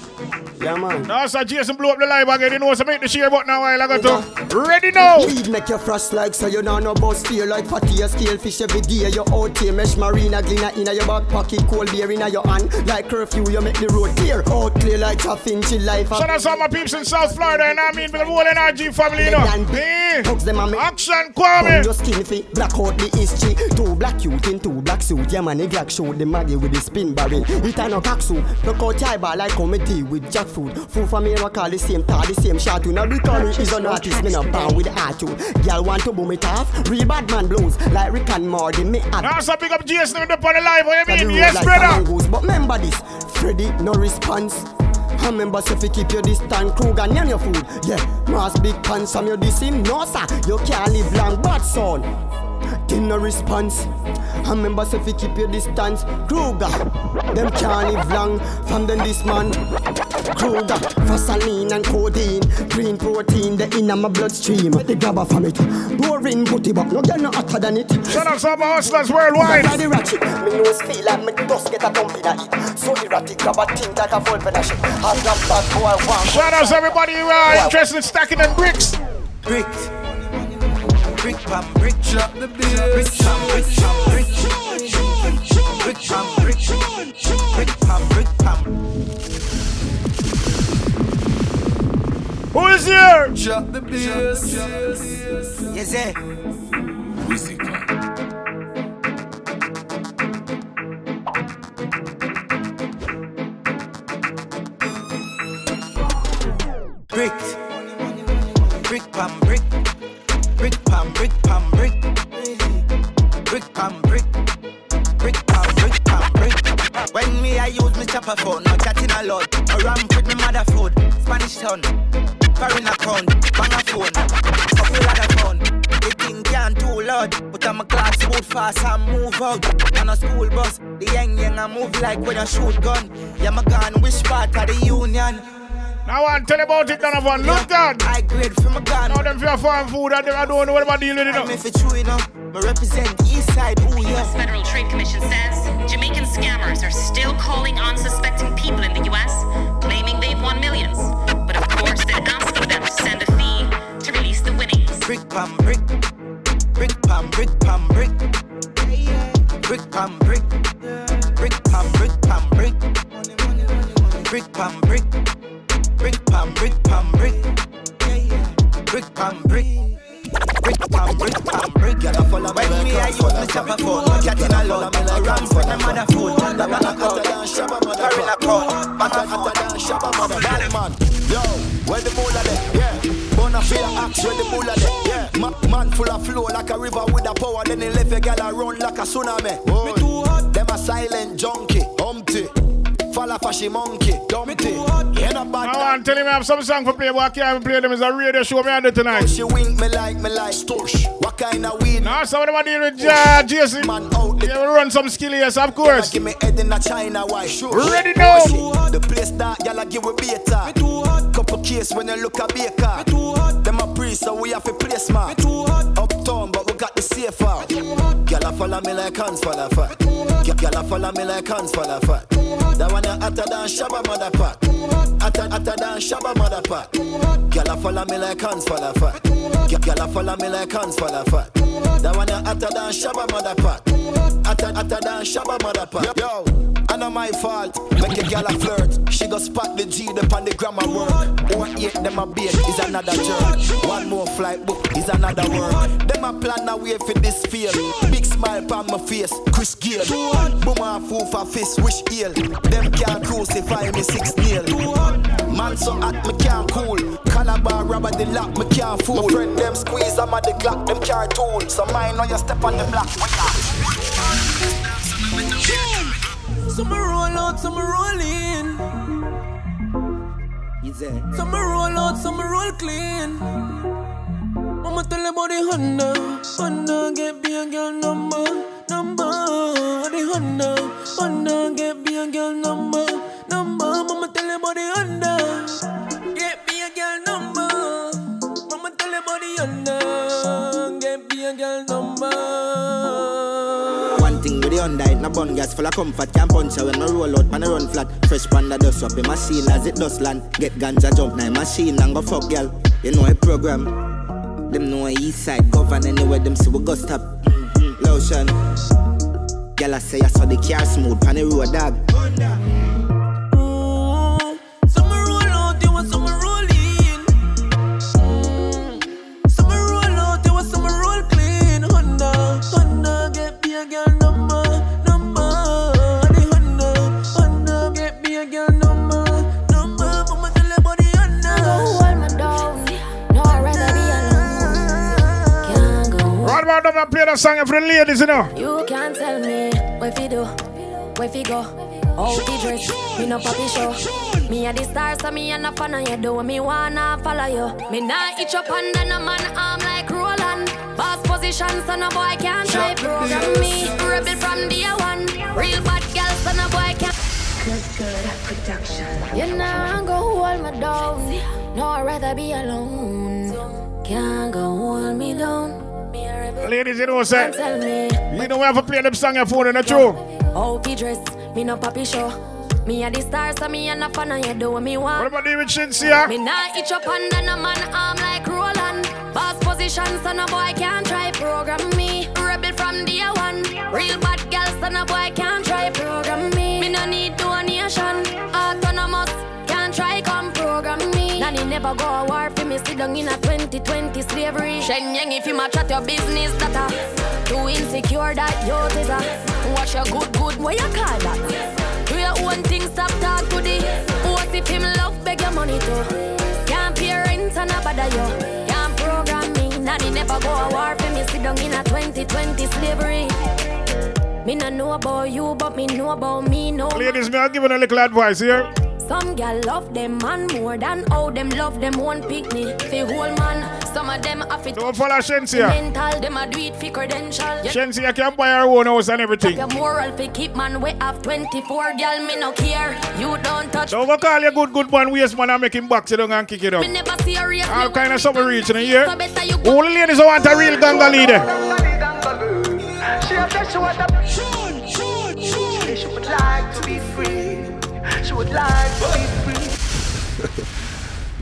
Yeah, man. Now, so Jason blew up the live again. You know, so make the share button now while I got to. Ready now. Weed make you frost like so you know no boss feel like fatty a scale fish every day. You out here mesh marina glina in your back pocket, cold beer in your hand. Like curfew, you make the road clear. Out clear like a chill life. Shout out to my peeps in South Florida, and I mean, for the whole NRG family, you know. Hey. them and me. Action, Kwame. Just skin fi black out the history. Two black youth in two black suit. Yeah, man, black show the maggie with the spin barrel. It a no cock soup. Look out tie bar like comedy with jackfruit. Food Food for me, I call the same tar, the same shot. You know, the Tony is an artist, me not bound with the attitude. Girl want to boom it off. Real bad man blues like Rick and Morty. Me at. Now, so pick up Jason with the on the live. What you mean? Yes, like brother. Goose. But remember this, Freddy, no response. I Remember, so if you keep your distance, Krug and your food. Yeah, Mars big pants, I'm your this him. No, sir, you can't live long, but son. Give no response. I Remember, so if you keep your distance, Kruger. Them can't live long from them this man. Kruger, Vaseline and codeine, green protein, the inner my bloodstream. The grabber from it. Boring booty, but no girl no hotter than it. Shout out to my hustlers worldwide. That's the ratchet. Me nose feel like me dust get a thump in a it. So erratic, grab a thing like a full pen shit. I grab that boy one. Shout out to everybody who are interested in stacking them bricks. Bricks. Brick pam brick. Drop the bills. Brick pam brick pam brick. Brick pam brick. Brick pam brick pam. Who is here? Drop the bills. Yes, eh. Bricks. Brick pam brick. Brick pam brick pam brick. Brick pam brick. Brick pam brick pam brick. When me I use me chopper phone, no chatting a lot. I ramp with me mother food. Spanish town. Foreign account. Bang a phone. Couple other phone. The thing can't too loud. But I'm a class boot fast and move out. On a school bus. The young young I move like when I shoot gun. Yeah, my gun. Which part of the union? Now I want to tell about it, Donovan. Look God. I grade from a gun. Now them for farm food, I don't know what about deal with it. I'm if it's true, you know. I represent East Side, ooh, yeah. U.S. Federal Trade Commission says Jamaican scammers are still calling unsuspecting people in the U.S., Brick pam brick. Brick pam brick pam brick. Brick pam brick. Brick pam brick pam brick. Brick pam brick. Brick pam brick pam brick. Brick pam brick. Brick pam brick pam brick. When me I use me chopper phone, no chatting a lot. I run for the mother phone. The man account, foreign account, back account. Bad man, yo, where the moolah there? Yeah, bona fide axe where the moolah there? Yeah, Ma- man full of flow like a river with a power. Then he left a gal a run like a tsunami. Me too hot. Them a silent junkie, umpty. Fall off a she monkey, dumpty. Head up bad. Now I'm telling me I have some song for play, but I can't even play them. It's a radio show me under tonight. She wink me like me like stush. What kind of weed? Now so what am I dealing with uh, Jason? Man out Yeah, we run some skill yes, of course. Give me head in a China white. Sure. Ready now. The place that y'all give we beta. Couple case when you look a baker. Too hot, them a priest, so we have to place man. Uptown, but we got the safer. Gyal a follow me like hands for the fat. Gyal a follow me like hands for the fat. That one a hotter than Shabba mother pack. Hotter, hotter than Shabba mother pack. Gyal a follow me like hands for the fat. Gyal a follow me like hands for the fat. That one a hotter than Shabba mother pack. Hotter, hotter than Shabba mother pack. Yo, I know my fault. Make a gal a flirt. She go spot the G up on the grammar work. Or eight them a bait is another jerk. One more flight book is another work. Them a plan a way for this field. Big smile on my face, Chris Gayle. Boom a fool for fist, wish ill. Them can't crucify me six nail. Man so hot me can't cool. Calabar rubber the lock me can't fool. My friend them squeeze I'm at the clock, them carry tool. So mine know you step on the block. Some roll out, some roll in. Some roll out, some roll clean. Mama tell about the Honda, Honda get be a girl number, number. The Honda, Honda get be a girl number, number. Mama tell about the Honda, get be a girl number. Mama tell about the Honda, get be a girl number. Thing with the Hyundai, no bun gas full of comfort. Can't punch her when I roll out, man I run flat. Fresh panda dust up in machine as it dust land. Get ganja jump now machine and go fuck girl. You know a program. Them know a east side govern anywhere them see we go stop. Lotion. Girl I say I saw the car smooth pan the road dog. Go. Right about them and play that song for the ladies, you know. You can't tell me where fi do, where fi go. How fi dress, me no papi show. Me a the star, so me a no fan of you. Do me wanna follow you. Me nah itch up under no man arm like Roland. Boss position, so no boy can try program me. Rebel from day one. Real bad girl, so no boy can. Good, good production. You nah go hold me down. No, I'd rather be alone. Can't go hold me down. Ladies, you know, say, Tell me. you know, we have to play them song your phone in the true. How fi dress, me no papi show. Me a the star, so me a no fan of you. Do me want. What about David Shenseea? Me nah itch up under no man arm like Roland. Boss position, so no boy can try program me. Rebel from day one. Real bad girl, so no boy can try program me. Me no need donation. Autonomous, can't try come program me. Nanny never go a war me. Sit down in a 2020 slavery. Shen yang if you match at your business, that a too insecure that you is a. Watch your good good, what you call that? Do your own thing, stop talk to the. What if him love beg your money too? Can't pay rent and a bother you. Can't program me. Nanny never go a war for me. Sit down in a 2020 slavery. Me no know about you, but me know about me. No. Ladies, me, I'll give you a little advice here. Some gal love them man more than how them love them one picnic. Fi whole man, some of them have it. Don't follow Shenseea. Mental, them a do it fi credential. You Shenseea can buy her own house and everything. your moral fi keep man way have 24 gal me no care. You don't touch. Don't go call your good, good man, waste man and make him box it down and kick it up. Me never serious. All kind of summer reaching a year. So better you All the ladies who want a real ganga leader. She a she want a. She would like to be free. She would like to be free.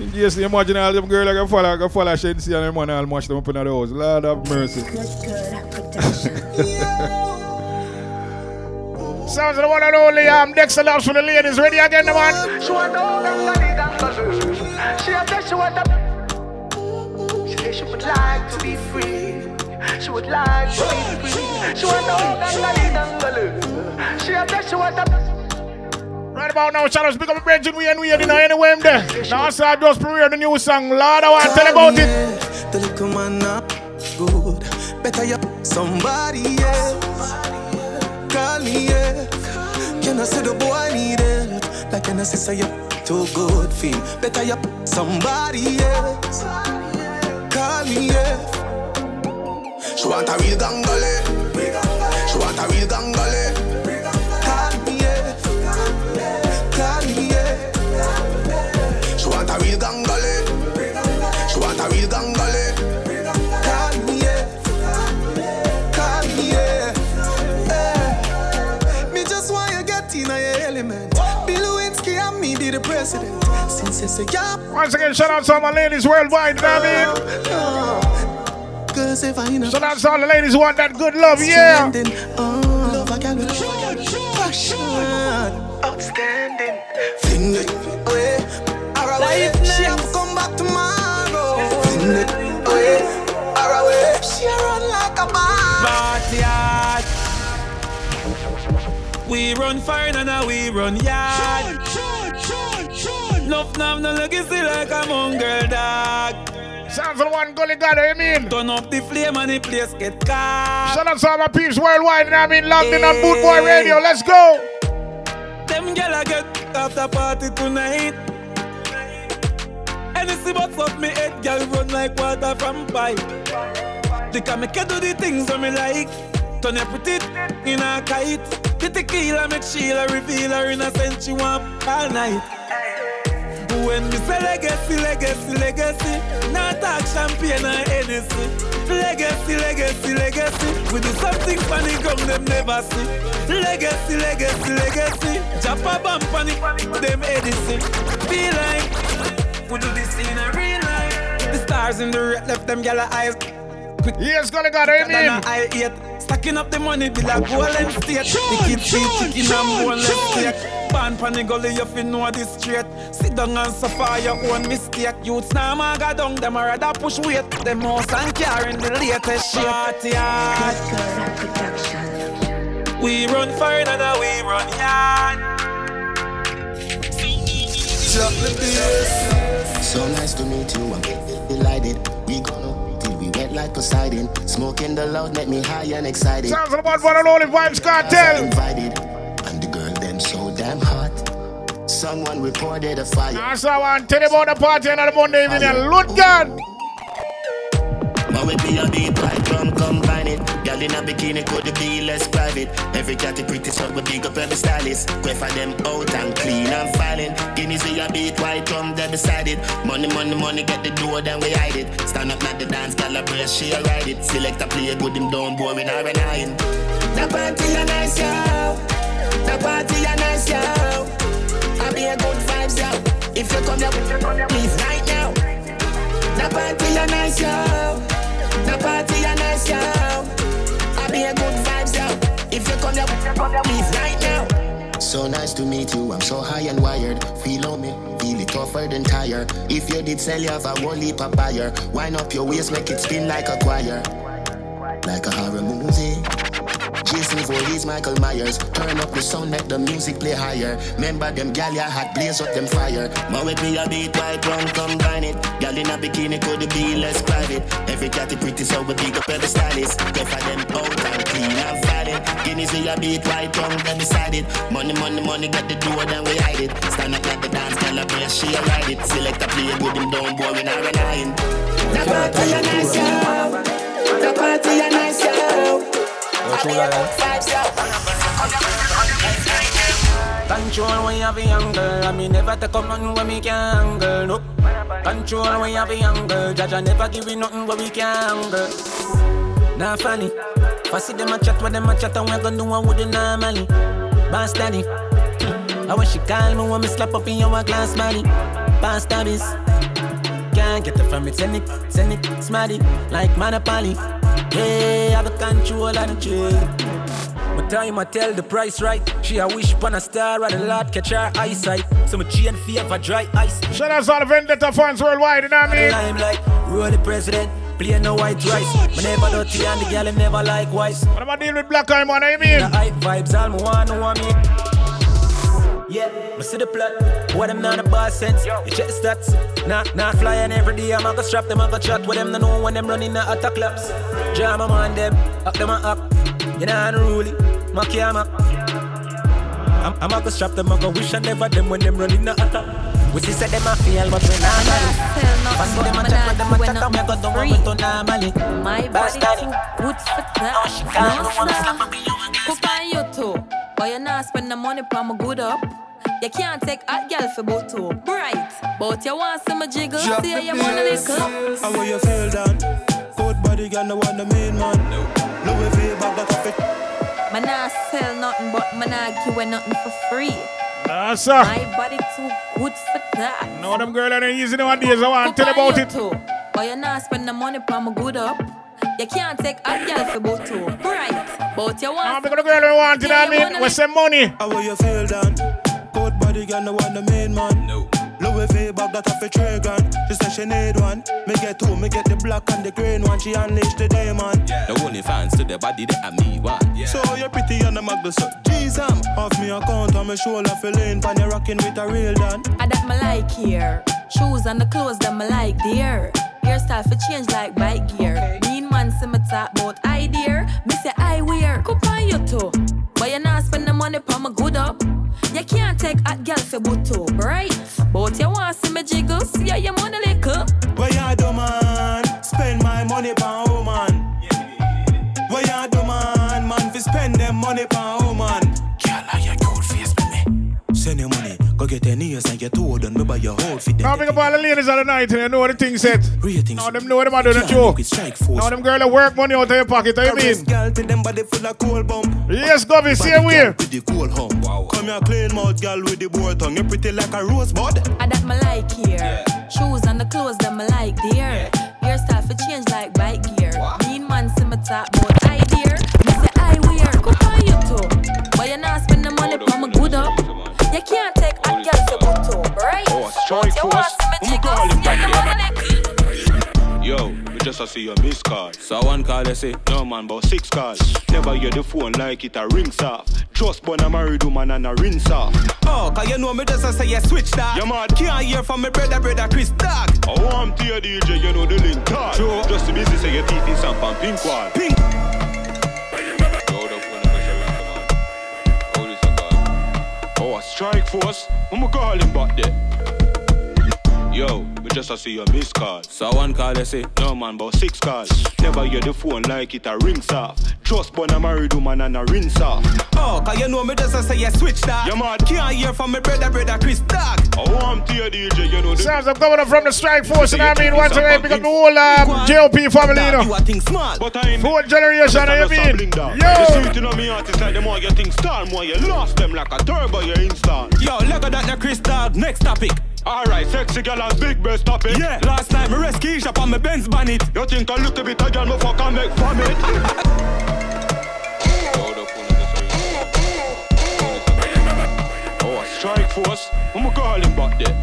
In case you imagine all them girls like a follow, go follow Shenseea and them man all mash them up in the house. Lord have mercy. Sounds of the one and only um, Dexter Loves for the ladies. Ready again, the man? She want all ganga lee ganga She a say she want a She say she would like to be free. She would like to be free. She want all ganga lee ganga She a say she want a Right about now, Shadows, pick up a bridge we and we you know, anyway, I'm there. Now, saw just premiere the new song. Lord, I want to tell about it. The little man not good. Better you somebody else. Call me yeah. Can I say the boy need help? Like can I say say you too good feel? Better you somebody else. Call me yeah. She want a real gangale. She want a real gangale. President. Since you say yeah. Once again, shout out to all my ladies worldwide, you know what Cause if I know Shout out to all the ladies who want that good love, yeah. uh, love a girl with passion, outstanding. Fling it away, our away. She have to come back tomorrow. Fling it away, away. She run like a ball. Backyard. We run fire and now we run yard. Nuff nav no legacy like a mongrel dog. Sounds of one gully god, you mean? Turn up the flame and the place get caught. Shout out to all my peeps worldwide, what I mean? Locked in on Boot Boy Radio, let's go. Them gyal a get after party tonight. Anything but up me head, gyal run like water from pipe. They can make you do the things that me like. Turn your pretty in a kite. The tequila make Sheila reveal her innocence. She want all night. But when me say legacy, legacy, legacy, not talk champagne or Hennessy. Legacy, legacy, legacy. We do something funny, come them never see. Legacy, legacy, legacy. Jump a bump it, them Edison. Feel like we do this in a real life. The stars in the red left them yellow eyes. Quick, yes, gonna got it, man. I eight. Stacking up the money, be like golden state. The kids be chicken and boneless steak. Born pan the gully, you fi know this straight. Sit down and suffer your own mistake. Youths now maga down, them a rather push weight. Them house and carrying the latest shit. Party hard. We run fire and we run yard. Drop the bass. So nice to meet you, I'm delighted. We gonna till we wet like Poseidon. Smoking the loud make me high and excited. Sounds about one and only Vybz Kartel. Invited, and the girl them so damn hot. Someone reported a fire. That's how I tell about the party on the Monday evening. Loot gun. Now with me a beat combine it. Girl in a bikini could be less private? Every cat is pretty so we big up every stylist. Quay for them out and clean and filing. Guineas we a beat white drum they beside it. Money money money get the door then we hide it. Stand up at the dance girl a brace she a ride it. Select a play good him down boring or an iron. The party a nice yo. The party a nice yo. I be a good vibes yo. If you come here please right now. The party a nice yo. The party a nice, yo. A good vibes, yo. If you come here, please right now. So nice to meet you. I'm so high and wired. Feel on me, feel it tougher than tire. If you did sell, you have a of buyer. Wind up your waist, make it spin like a choir, like a horror movie. Jason Voorhees, Michael Myers. Turn up the sound, make the music play higher. Remember them gal ya had blaze up them fire. My with me a beat white rum combine it. Gal in a bikini could be less private. Every cat is pretty so we big up every stylist. Go for them out and clean and valid. Guineas we a beat white rum then beside it. Money, money, money, got the door then we hide it. Stand up at the dance, gal a brace, she a ride it. Select a play with him down, boy, we not relying. The party a nice, yo. The party a nice, yo. Control when you have a young girl, I mean never take up nothing when me can girl, no. Control when you have a young girl, I never give you nothing when we can girl. Nah funny, see them a chat, what them a chat, and we gonna do what would normally. Boss daddy, I wish she call me when me slap up in your glass money. Boss daddies, can't get it from it, send it, send it, smarty, like Monopoly. Hey, I have the control of the trade. My time I tell the price right. She a wish upon a star and a lot catch her eyesight. So my chain favor dry ice. Shout out to all the vendetta fans worldwide, you know what I mean? Limelight, roll the president, play no white rice. Me never dirty and the girl never likewise. What am I dealing with black eye man, I mean? The hype vibes, all me want know what me. Yeah, me see the plot. Boy, them not a boss sense. You check the stats. Not, not flying every day. I'm gonna strap them, I'm gonna chat with them. They know when them running the attack clubs. Jam them on them, up them up. You know, unruly. My camera. I'm, I'm gonna strap them, I'm gonna wish I never them when them running the attack. We see say them a feel, but we not normally. Pass them a chat, but them a chat, and we go down when we to normally. My body too good for that. No sir. Cook you not spend the money for my good up. You can't take hot girl for both two. Bright. But you want some jiggle, Drop see the you want a bass. little. How will you feel down? Cold body girl, no one the main man. Louis V bag that off it. Man I sell nothing, but man I give away nothing for free. Nah, sir. My body too good for that. No, them girl I ain't easy nowadays. I want to tell about it. Too. But you not spend the money for my good up. You can't take hot girl for both two. Right. But you want. I'm the girl who want it, I mean, with some money. How will you feel down? Cold body girl, no one the main man. No. Louis V bag that off a three grand. She said she need one. Me get two, me get the black and the green one. She unleash the demon. The only fans to the body that I me one. So you're pretty on the muggle, so Jeez, I'm off me account on my shoulder, feeling pan you rocking with a real dan. I that me like here. Shoes and the clothes that me like there. Hairstyle for change like bike gear. Mean man see me talk about idea. Me say I wear. Cook on you too. But you not spend the money for my good up. You can't take hot girl for boot too, right? But you want see me jiggle, see how your money little. What you do, man? Spend my money pan woman. What you do, man? Man, fi spend them money pan woman. Girl, are you good face me? Send your money, go get your nails and your toe done. Me buy what you hold for them. Now big up all the ladies of the night and you know what the thing set. Now them know them are doing a joke. Now them girl that work money out of your pocket, how you mean? Girl to them body full of cool bump. Yes, Govy, same way. With the cool hump. Wow. Come here, clean mouth, girl with the boy tongue. You pretty like a rosebud. I that my like here. Shoes and the clothes that my like dear. Hairstyle for change like bike gear. Mean man see my top but I dear. Me say I wear. Cook on you too. But you not spend the money for my good up. You can't right? Strike You force. want see me I'ma jiggle, call him back want. Yo, we just a see your missed call. So one call they say, no man, but six calls. Never hear the phone like it a rings off. Just born a married woman and a rinse off. Oh, cause you know me just a say you switch that. You mad can't hear from me brother, brother Chris Dog. Oh, I'm to your DJ, you know the link card. Sure. Just to busy say your teeth in some pan pink wall. Pink. Oh, a strike force. I'ma call him back there. Yo, we just a see your missed call. So one call they say, no man, but six calls. Never hear the phone like it a rings off. Just born a married woman and a rinse off. Oh, cause you know me just a say you switch that. You mad can't hear from me brother, brother Chris Dog. Oh, I'm to your DJ, you know the Sounds I'm coming up from the strike force, and I mean once again, pick up the whole um, JOP family, you know. You a think smart, but I ain't Full generation, how you mean? You Yo! see it in on me artists like the more you think star, more you lost them like a turbo you install. Yo, look at that, the Chris Dog. Next topic. Alright, sexy girl and big breast topic. Yeah, last night me rescue Keisha on my Benz bonnet. You think I look a bit a girl, me fuck and make vomit. (laughs) Oh, strike force. I'ma call him back there.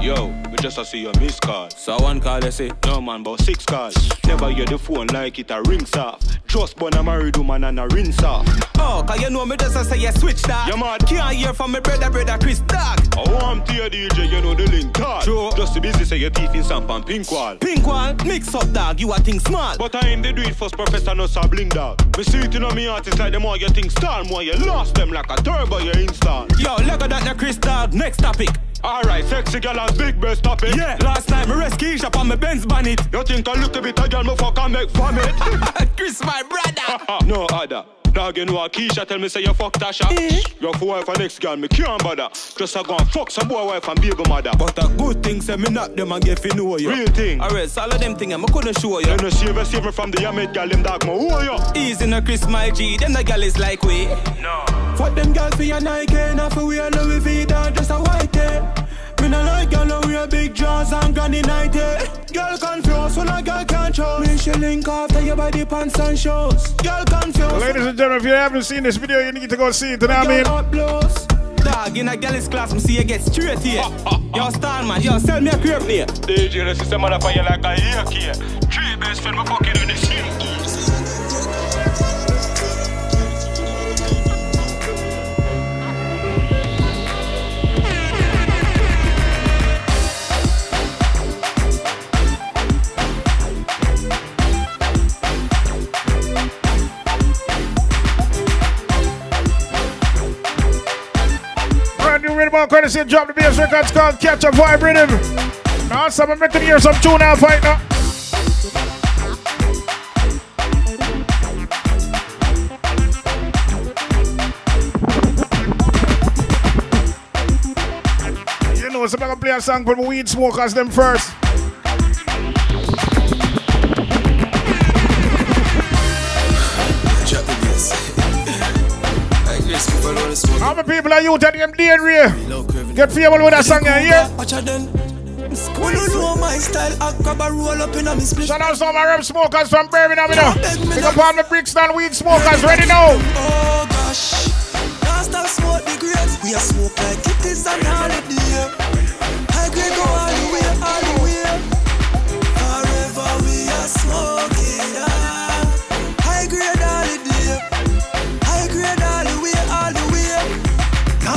Yo, just a see your missed call. So one call they say, no man, but six calls. Never hear the phone like it a rings off. Just born a married woman and a rinse off. Oh, cause you know me just a say you switch that. You mad can't hear from me brother, brother Chris Dog. Oh, I'm to your DJ, you know the link card. Sure. Just to busy say your teeth in some pan pink wall. Pink wall, mix up dog, you a think smart. But I ain't the do it first professor, no sabling dog. Me see it in on me artists like the more you think star, more you lost them like a turbo you install. Yo, look at that, the Chris Dog. Next topic. Alright, sexy girl and big breast it. Yeah, last night me rescue Keisha on my Benz bonnet. You think I look a bit a girl, me fuck and make vomit. (laughs) Chris, my brother. (laughs) no other. Dog, you know what Keisha tell me say you fuck Tasha. Eh? Your for wife and next girl, me can't bother. Just I go and fuck some boy wife and baby mother. But a good thing say me not them and get fi know you. Real thing. Alright, so all of them thing I couldn't show you. You know save me, save me from the Yamid girl, them dog, me who you? Easy no Chris, my G, them the girl is like we. No. Fuck them girls for your Nike, not for we a Louis Vuitton, just a white day. Me no like girl who wear big jaws and granny nighty. Eh? Girl confused when a girl can't show. Me she link after your body pants and shows. Girl confused. Ladies and gentlemen, if you haven't seen this video, you need to go see it, you know what I mean? Dog, in a girl's class, me see you get straight here. yo, star man, yo, sell me a crib near. DJ, this is a motherfucker like a year here. Three best friend, me fucking in the new rhythm on courtesy of Drop the Bass Records called Catch a Vibe Rhythm. Now, some I'm making hear some tune now fight now. You know, so I'm gonna play a song for the weed smokers them first. How many people are you telling them real? Get fable with that song here, yeah? When you know my style, I grab a roll up in a me. Shout out all my rep smokers from Birmingham, you know. Pick up on the Brixton weed smokers, ready now. Oh gosh, last time smoke the grapes, we a smoke like it is an holiday. I grade go all the way, all the way. Forever we are smoking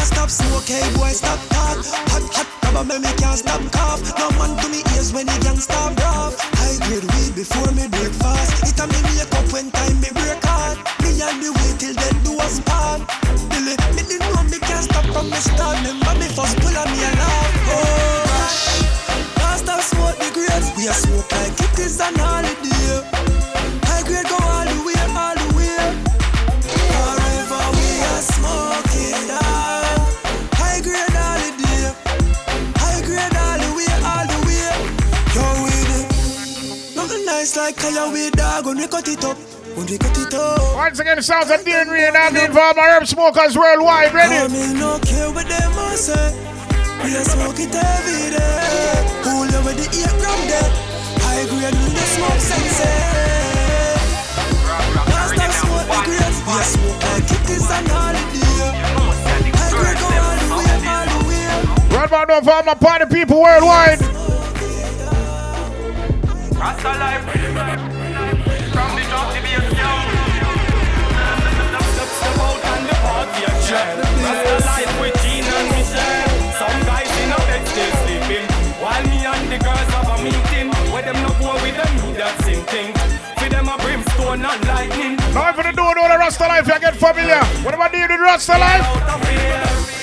stop smoke, hey boy, stop talk. Hot, hot, rubber man, me can't stop cough. No man to me ears when he gang stop rough. High grade weed before me break fast. It a me make up when time me break hard. Me and the way till then do us part. Billy, me didn't know me can't stop from me start. Remember me first pull on me a laugh. Oh gosh, last time smoke the grapes, we a smoke like it is an holiday. Like color with dog when we cut it up. When we cut it up. Once again, the sounds of Dean Rain and the informer herb smokers worldwide. I Ready? me no care what them a say. We a smoke it every day. Cool over the ear from there. High grade when the smoke sense. Last time smoke the grapes. We a smoke like it is an holiday. High grade go all the way, all the way. Right about now for all my party people worldwide. Rasta life, from the top to be a sound. Step out and the party a trend. Rasta life with Gene and Michelle. Some guys in a bed still sleeping, while me and the girls have a meeting. Where them no go with them, me that same thing. For them a brimstone and lightning. Now if you don't the Rasta life, you get familiar. What about you with Rasta life?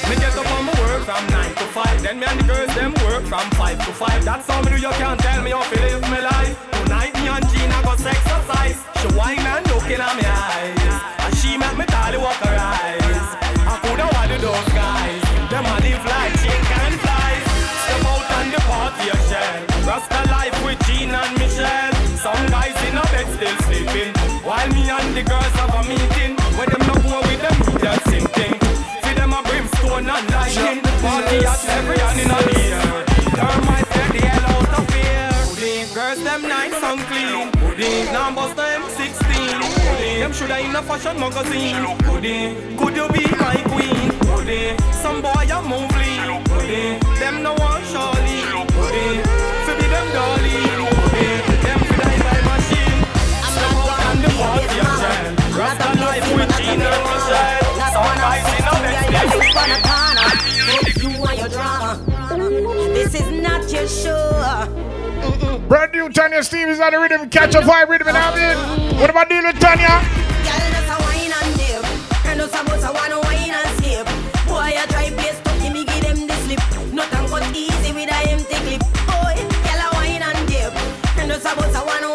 Me get up on my work from 9 to 5 Then me and the girls them work from 5 to 5 That's how me do you can't tell me how to live my life. Tonight me and Gina go exercise. She whine and looking at me eyes. And she make me tally walk her eyes every hand in a ear Termites get the hell out of girls them nice and clean. Hoodie, now bust them 16 Hoodie, them shoulda in a fashion magazine. Hoodie, could you be my queen? Hoodie, some boy a move lean. Them no one surely Hoodie, fi be them dolly. Hoodie, them fi die by machine. Step out and the party a jam Rasta life with in a You want your. This is not your show. Brand new Tanya Stephens on the rhythm. Catch a vibe rhythm and have it. What about dealing with Tanya? Girl, just a wine and dip. And just a bust a wanna wine and skip. Boy, I try place to give me give them the slip. Nothing got easy with a empty clip. Boy, girl, a wine and dip. And just a a wanna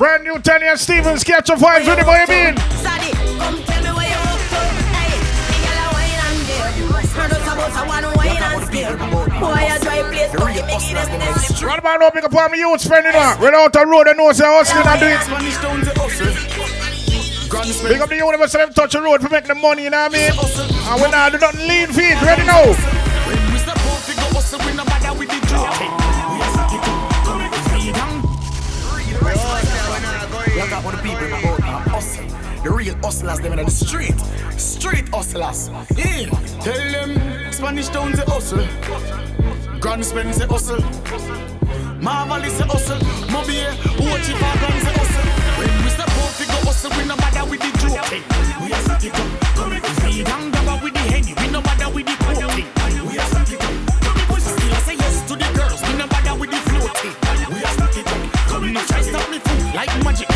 Brand new Tanya Stephens. Catch a vibe rhythm. What you mean? Sadie, come tell me where you up to. Hey, the gyal a wine and dip. Her just a bust a one wine and skip. Boy, a dry place, but give me give them this slip. Right about now, pick up on me youth spending up. Right out the road, they know say hustling and do it. Big up the universe, let them touch the road for make the money, you know what I mean? And when I do nothing lean feet, ready now. You The real hustlers, them in the street. Street hustlers. Yeah. Tell them Spanish town say hustle. Grand Spend say hustle. Marvel is a hustle. Mobi, eh, Ochi Fagan say hustle. When we step out, we go hustle. We no bother with the joking. We are set it up. Come with the feed and grab with the henny. We no bother with the coating. Eh. We are set it up. Still I say yes to the girls. We no bother with the floating. Eh. We are set it up. Come no try stop me fool. Like magic,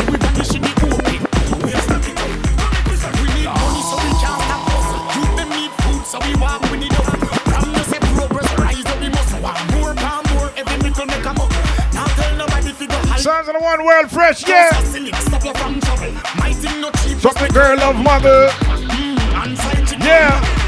so we walk with it up. From say progress, rise up muscle. Want more, more, every nickel make 'em up. Now tell nobody fi go hide. Sounds of the one world fresh, yeah. Stop you from trouble. My thing no cheap. Girl of mother. Mm, yeah.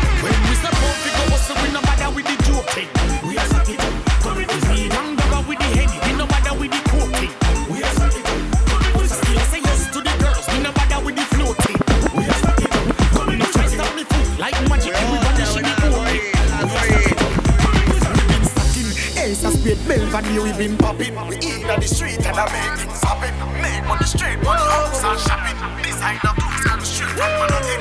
Spade, Belvedere, we been popping. We in the street and I make things happen. Make money straight, money house and shopping. Designer boots on the street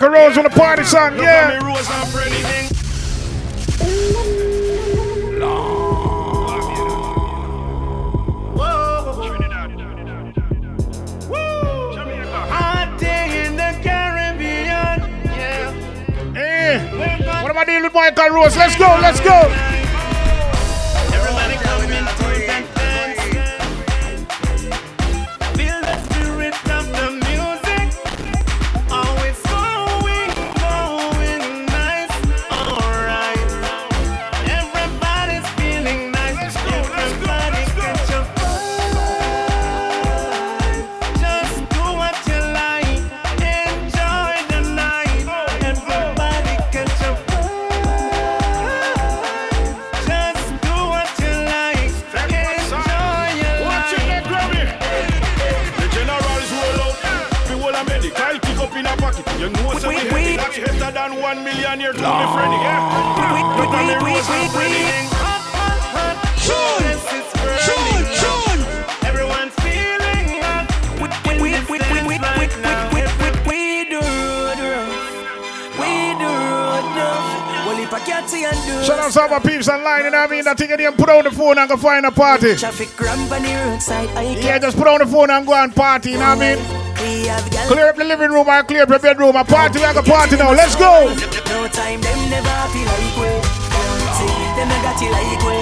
Michael Rose with the party song. The phone and go find a party. Traffic on the roadside. I Yeah, just put on the phone and go and party, you know what I mean? Clear up the living room and clear up the bedroom. A party, we are going party now. Let's go. No time, them never feel like we. See, them got you like we.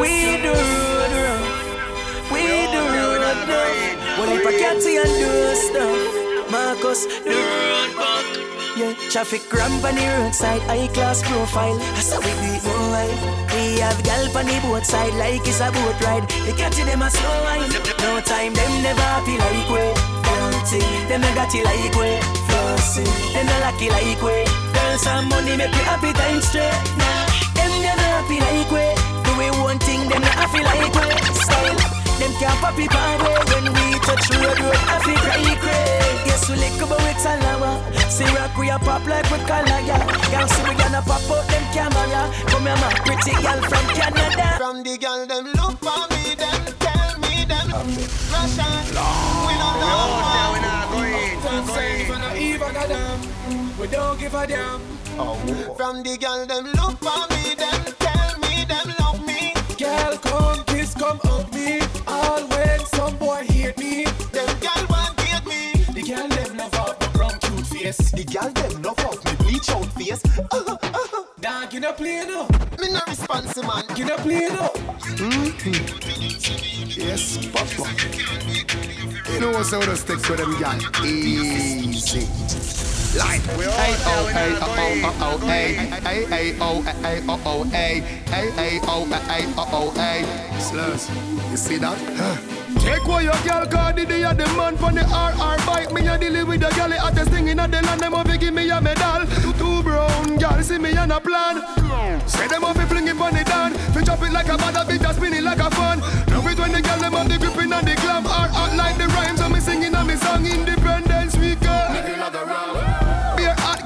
We do rough. We do rough. Well, if I can't see and do stuff, Marcus, the road back. Yeah, traffic ramp on the roadside, high class profile. That's how we do it, no lie. We have gal on the boat side, like it's a boat ride. They catch them a slow wine. No time, them never happy like we. Fancy, them never got you like we. Flossy, them not lucky like we. Girls and money make you happy time straight. Nah, them never happy like we. Do we one thing, them not happy like we. Style, them can't pop it party when we touch road, road happy cry cray. Yes, we lick about with salama. See rock we a pop like we color ya. Girl, see we gonna pop out them camera. Come here, my pretty girl from Canada. From the girl them look for me, them tell me them Russia. We don't know. we not going. Don't say for no even a damn. We don't give a damn. From the girl them look for me, Dog, you not play no. me no responsive man. You not play no. Mm-hmm. Yes, Papa. You know what's all the sticks with them, gal? Easy. Like, hey, oh, hey, oh, oh, oh, oh, hey, hey, hey, oh, hey, oh, oh, hey, hey, hey, oh, hey, oh, oh, hey. Slurs, you see that? Huh. Take away your girl card, the day of the man from the RR bike. Me a deal with the girl, the hottest thing in the land. Them off give me a medal. Two, two brown girl, see me on a plan. Say them off fling it on the down. Fi chop it like a bad beat, just spin it like a fun. Love it when the girl them have the gripping and the glam. Art out like the rhymes, so me singing and me song Independence Week. Be a hot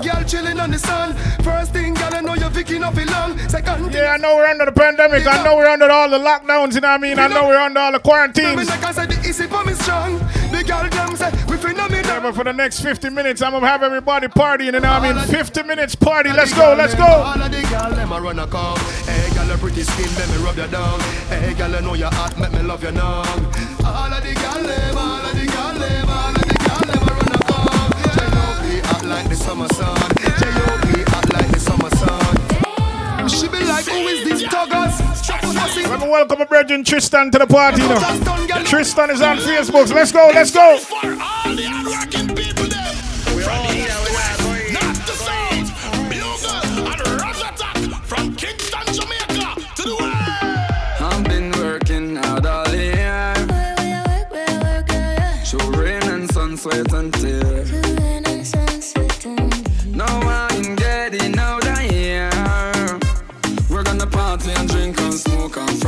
girl chilling on the sun. First thing, girl, I know you're picking up it long. Second thing, Yeah, I know we're under the pandemic. I know we're under all the lockdowns, you know what I mean? I know we're under all the quarantines. like I said, the easy for me strong. The girl them say we phenomenal. Yeah, but for the next 50 minutes, I'm gonna have everybody partying, you know what I mean? 50 minutes party. Let's go, let's go. All of the girl them a run a come. Hey, girl, a pretty skin, let me rub you down. Hey, girl, I know you're hot, make me love you now. All of the girl them, like the summer sun. J.O.P. hot like the summer sun. She be like, who is this tuggers? Let me welcome a virgin Tristan to the party, you know. Tristan is on Facebook. Let's go, let's go. I've been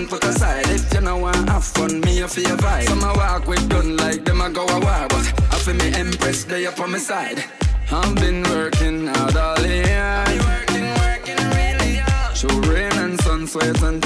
done, put aside. If you know want have fun, me a feel vibe. Some a walk with gun like them a go a war, but I feel me empress, they up on my side. I've been working hard all year. Working, working really hard. Through rain and sun, sweat and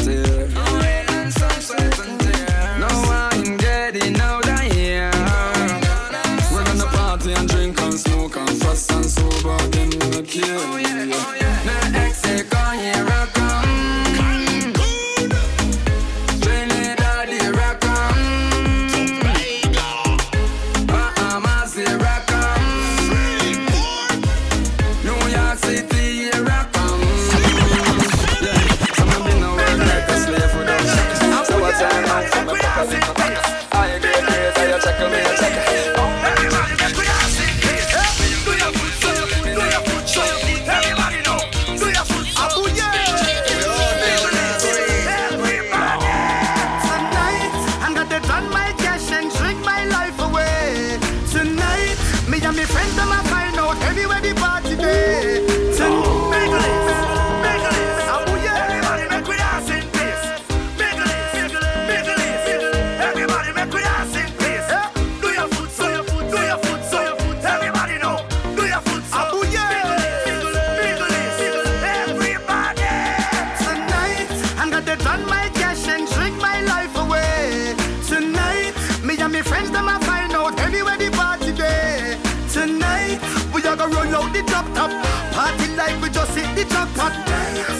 friends them a find out anywhere the party day. Tonight, we are gonna roll out the drop top. Party like we just hit the jackpot.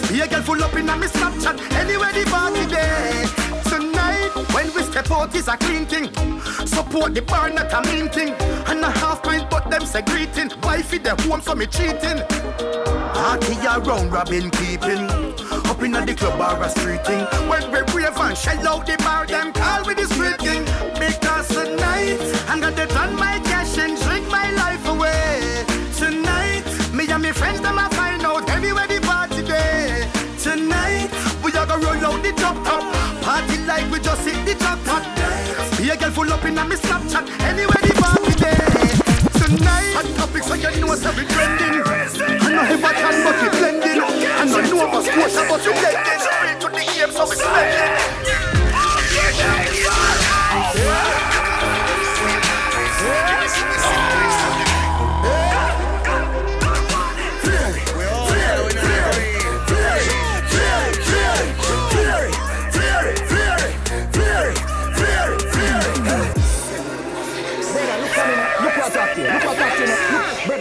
Be a girl full up in a me Snapchat. Anywhere the party day. Step out is a clean thing. Support the bar, not a mean thing. And a half pint, but them say greeting. Wifey the home, so me cheating. Party around Robin keeping Up in the club or a street thing When we brave and shell out the bar Them call with the street king Because tonight I'm gonna turn my the Be a girl full up in a me Snapchat. Anywhere the party day Tonight Hot topics so you know so we trending. I know if I can but we blending. I know Nova Scotia but we blending Straight to the game so we spending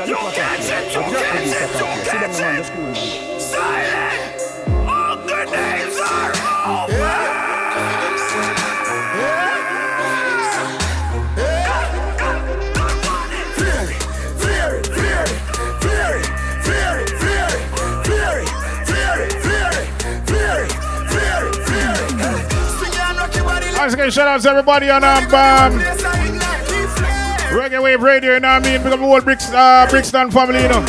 Brother, look what I here. Look what I here. See them around the school, man. Silent! All the names are Once again, shout out to everybody on um, um, Reggae Wave Radio, you know what I mean? Because the whole Bricks, uh, Brixton family, you know.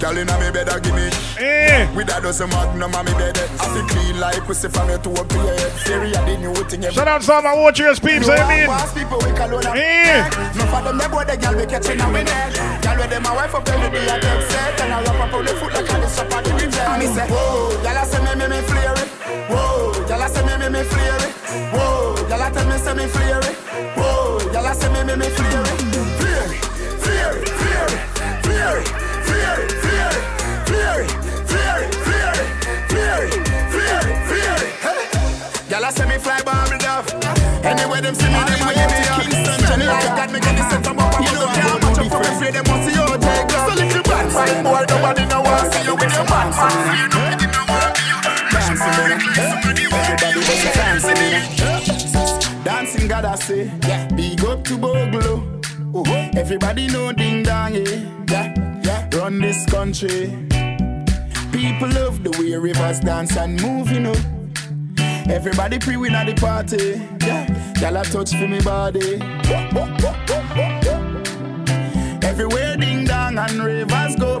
Girl inna me bed a give me. Eh. With a dozen magnum on me bed I feel clean like pussy from your toe up to your head Theory of the new thing every Shout out to all my watchers, peeps, you know what I mean? People we call on a Eh. Enough of them they boy the girl we catching on me neck Girl with them a wife up every day I get set. And I wrap up on the foot like a this up on the reject Me say whoa, I say me me me flare it Whoa, I say me me me flare it Whoa, I tell me say me flare it Whoa, I say me me me flare it Flare it, flare it, flare it, flare it, flare it, flare it Flare it, it, it, it, flare it, flare it Hey. I say me fly bubble duff Anyway them see me them a give me a Kingston Jamaica got me get the set from up You know can't match up from me afraid them want see you take off So little bad mind boy nobody no want see you with your man you know you know want you Dancing Everybody a dancing Dancing God I say up to Boglo Everybody know ding dong yeah yeah Run this country People love the way rivers dance and move, you know. Everybody pre-win at the party. Yeah, y'all touch for me body. Everywhere ding dong and ravers go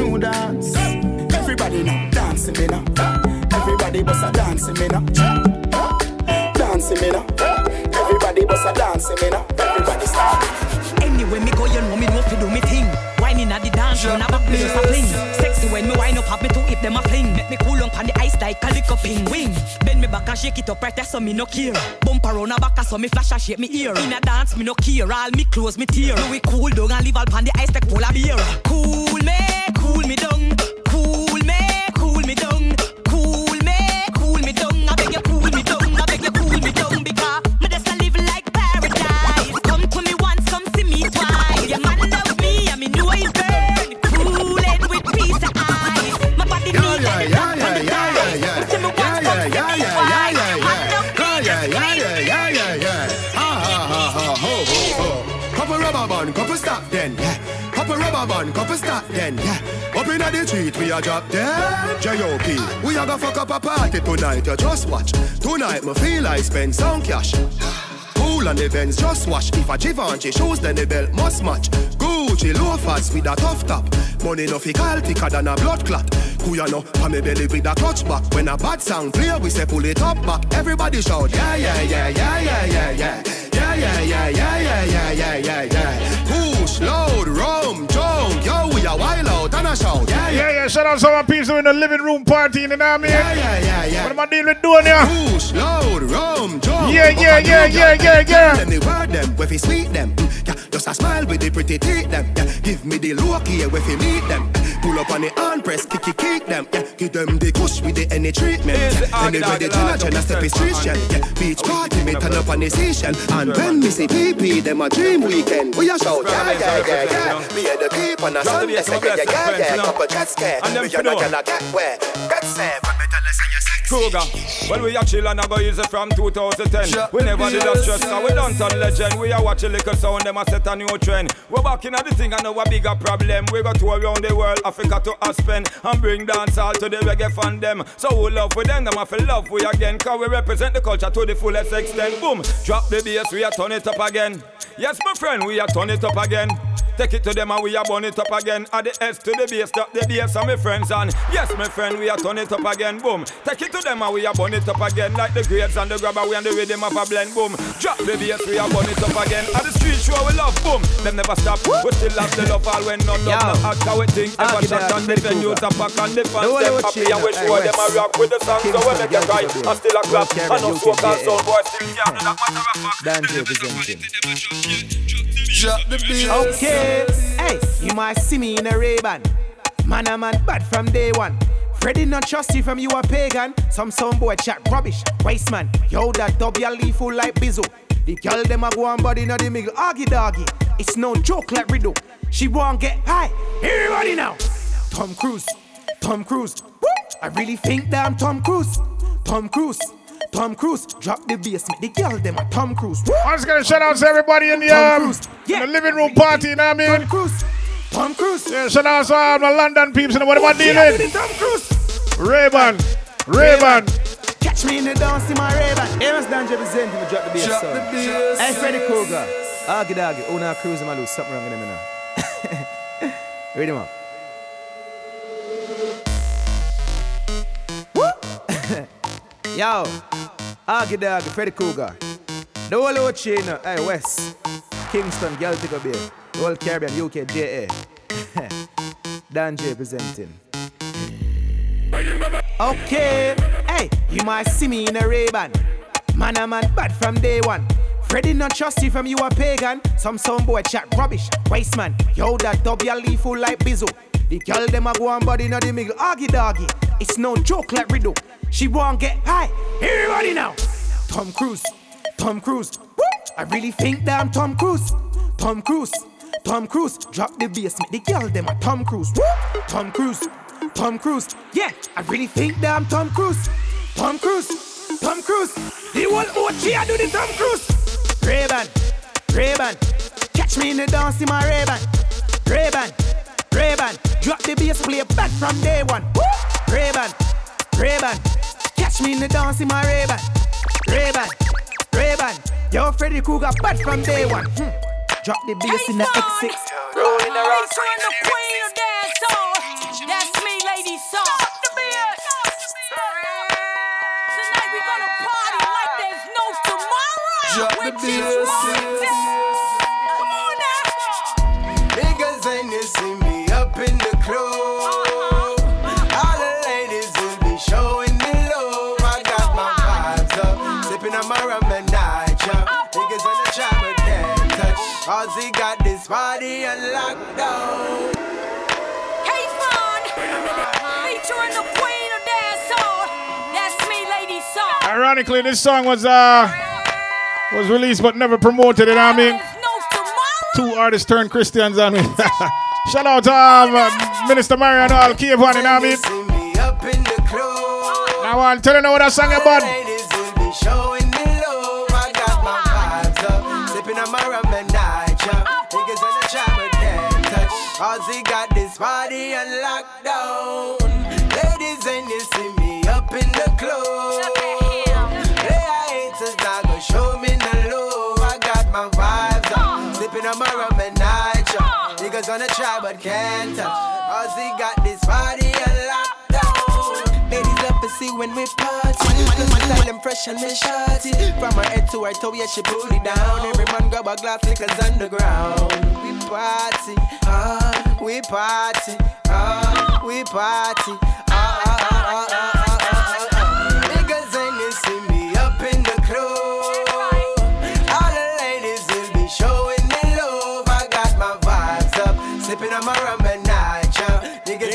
dance. Everybody now dancing me now. Everybody bust a dancing me now. Dancing me now. Everybody bust a dancing me now. Everybody start. Anyway, me go, you know me know fi do me thing. Whining at the dance, back me just a fling. Sexy when me wind up, have me to hip them a fling. Make me cool on pan the ice like a lick up in wing. Bend me back and shake it up right there, so me no care. Bump around a back, so me flash and shake me ear. In a dance, me no care. All me close, me tear. Do we cool down and leave all pan the ice like polar beer. Cool me, cool me down. Band, couple stop then, yeah. Up inna the street, we a drop dead. J.O.P. We a go fuck up a party tonight, you just watch. Tonight, me feel I spend some cash. Cool on the Benz, just wash. If a Givenchy shoes, then the belt must match. Gucci loafers with a tough top. Money no fi call thicker than a blood clot. Who ya know? Pa me belly with a clutch back. When a bad sound clear, we say pull it up back. Everybody shout, yeah, yeah, yeah, yeah, yeah, yeah, yeah. Yeah, yeah, yeah, yeah, yeah, yeah, yeah, yeah, yeah. Push, load, rum, jump. Yo, wild out and a shout. Yeah, Yeah, yeah, shout out to our people in the living room party, you know what I mean? Yeah, yeah, yeah, yeah. What am I dealing with doing here? Push, load, rum, jump. Yeah, yeah, yeah, yeah, yeah, yeah. Them the word them, where fi sweet them. Mm, Yeah, just a smile with the pretty teeth them. Yeah, give me the look here where fi meet them. Pull up on the hand press, kick it, kick them. Yeah, give them the kush with the any treatment. Yeah, anyway, the Jenna Jenna step is Christian. Yeah, beach party me turn up on the station. And when me see PP, them a dream weekend. We a shout, yeah, yeah, yeah, yeah. Me and the people on a Sunday, yeah, yeah, yeah, yeah. Couple jet scare. We a not finna. gonna get where. Get set, Krueger. Well, we are chill and I go easy from 2010. We never did a stress, so we done turn legend. We are watch a little sound, them a set a new trend. We're back in at the thing, I know a bigger problem. We go tour around the world, Africa to Aspen, and bring dance all to the reggae fan them. So we love with them, them a feel love we again. Cause we represent the culture to the fullest extent. Boom, drop the bass, we are turn it up again. Yes, my friend, we are turn it up again. Take it to them and we are burn it up again. Add the S to the base, stop the base and my friends and yes, my friend, we are turn it up again. Boom. Take it to them and we are burn it up again. Like the grades and the grabber, we and the rhythm of a blend. Boom. Drop the bass, we are burn it up again. At the street show, we love. Boom. Them never stop. We still have the love all when none love. No ask how we think. Ever shot on the venues, a pack and the fans. Them happy and we show them a rock with the song. So we make it right. And still a clap. And no smoke and sound boy still do that matter of fact. Dante representing. Drop the bass. Okay, hey, you might see me in a Ray-Ban. Man, a man bad from day one. Freddy not trust you from you a pagan. Some some boy chat rubbish. Waste man, yo that W leaf full like Bizzo. The girl them a go on body in the middle, argy doggy. It's no joke like Riddle. She won't get high. Everybody now. Tom Cruise, Tom Cruise. I really think that I'm Tom Cruise. Tom Cruise, Tom Cruise. Drop the bass, make the girl them a Tom Cruise. Woo! I was gonna shout out to everybody in the um, Cruise. in the living room party, you know what I mean? Tom Cruise, Tom Cruise. Yeah, shout out to all my London peeps and what am I Yeah, dealing? Tom Cruise. Ray-Ban, Ray-Ban. Catch me in the dance in my Ray-Ban. Amos Dan representing me, drop the bass. Drop son. the bass. Hey, Freddy Krueger. Aggy doggy. Oh, now cruising my lose. Something wrong with them now. (laughs) Read him up. Woo! (laughs) Yo, Aggy doggy, Freddy Krueger. The whole old chain, uh, hey, West. Kingston, Celtic Bay. The whole Caribbean, UK, JA. (laughs) Dan J presenting. Okay, hey, you might see me in a Ray-Ban. Man, a man bad from day one. Freddy not trust you from you a pagan. Some some boy chat rubbish. Waste man, yo that W leaf full like Bizzo. The girl them a go on body in the middle, argy doggy. It's no joke like Riddle. She won't get high. Everybody now. Tom Cruise, Tom Cruise. I really think that I'm Tom Cruise. Tom Cruise, Tom Cruise, drop the bass, make the girl them a Tom Cruise. Tom Cruise, Tom Cruise. Yeah, I really think that I'm Tom Cruise. Tom Cruise, Tom Cruise. The whole OG I do the Tom Cruise. Ray-Ban, Ray-Ban. Catch me in the dance in my Ray-Ban. Ray-Ban, Ray-Ban. Drop the bass, play back from day one. Woo! Ray-Ban, Ray-Ban. Catch me in the dance in my Ray-Ban. Ray-Ban, Ray-Ban. Yo, Freddy Krueger bad from day one. Hmm. Drop the bass in the X6. Rolling around. Featuring the queen of dancehall. That's me, Lady Saw. Tonight we gonna party like there's no tomorrow. Drop the Which bass. Can't touch. Ozzy got this party on lockdown. Hey, fun. Featuring the queen of dancehall. That's me, Lady Saw. Ironically, this song was uh was released but never promoted. You know what I mean? Two artists turned Christians on me. (laughs) Shout out to um, uh, Minister Marion Hall Cave one. You know what I mean? Up in the club. Now I'll tell you know what that song about. Touch. Ozzy got this party on lockdown. Ladies, and you see me up in the club. Player haters not gonna show me no love. I got my vibes up, sipping on my rum and nitro. Niggas gonna try but can't touch. when we party. Cause my style them fresh and me shorty. From her head to her toe, yeah, she put it down. Every man grab a glass, liquor's underground. We party, ah, we party, ah, we party, ah, ah, ah, ah, ah, ah.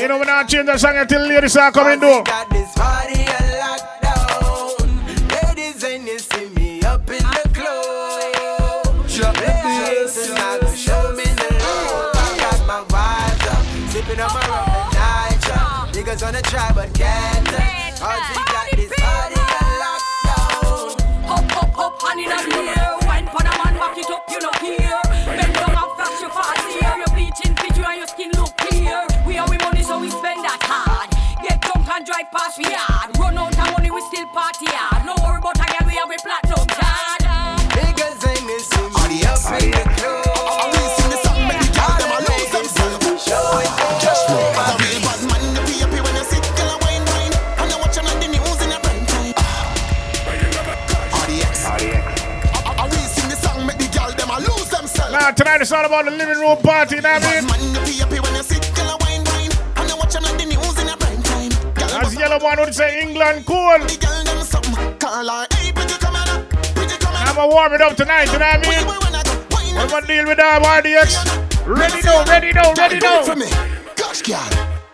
You know when I change the song until ladies are coming though. got this party on lockdown. Ladies, and you see me up in the club. Drop the bass. Not gonna show me the love. I got my vibes up, sipping on my rum and nitro. Niggas wanna try but can't. Drunk and drive past we yard. Run out of money, we still party hard. No worry about a girl, we have a platinum card. Niggas ain't missing me up in the club. All the ladies will be showing Cash flow. A real bad man, you be happy when you sit, girl, a wine, wine. And you watching on the news in a prime time. RDX. I- I- we sing the song, make the girl them a lose themselves. Now tonight it's all about the living room party. You know what I mean? Man, you be happy when you As Yellowman would say, England cool. girl, them something. Call her, hey, pretty come here, pretty come here. I'm gonna warm it up tonight. You know what I mean? Gonna deal with our RDX. Ready now, ready now, ready now. Gosh, girl,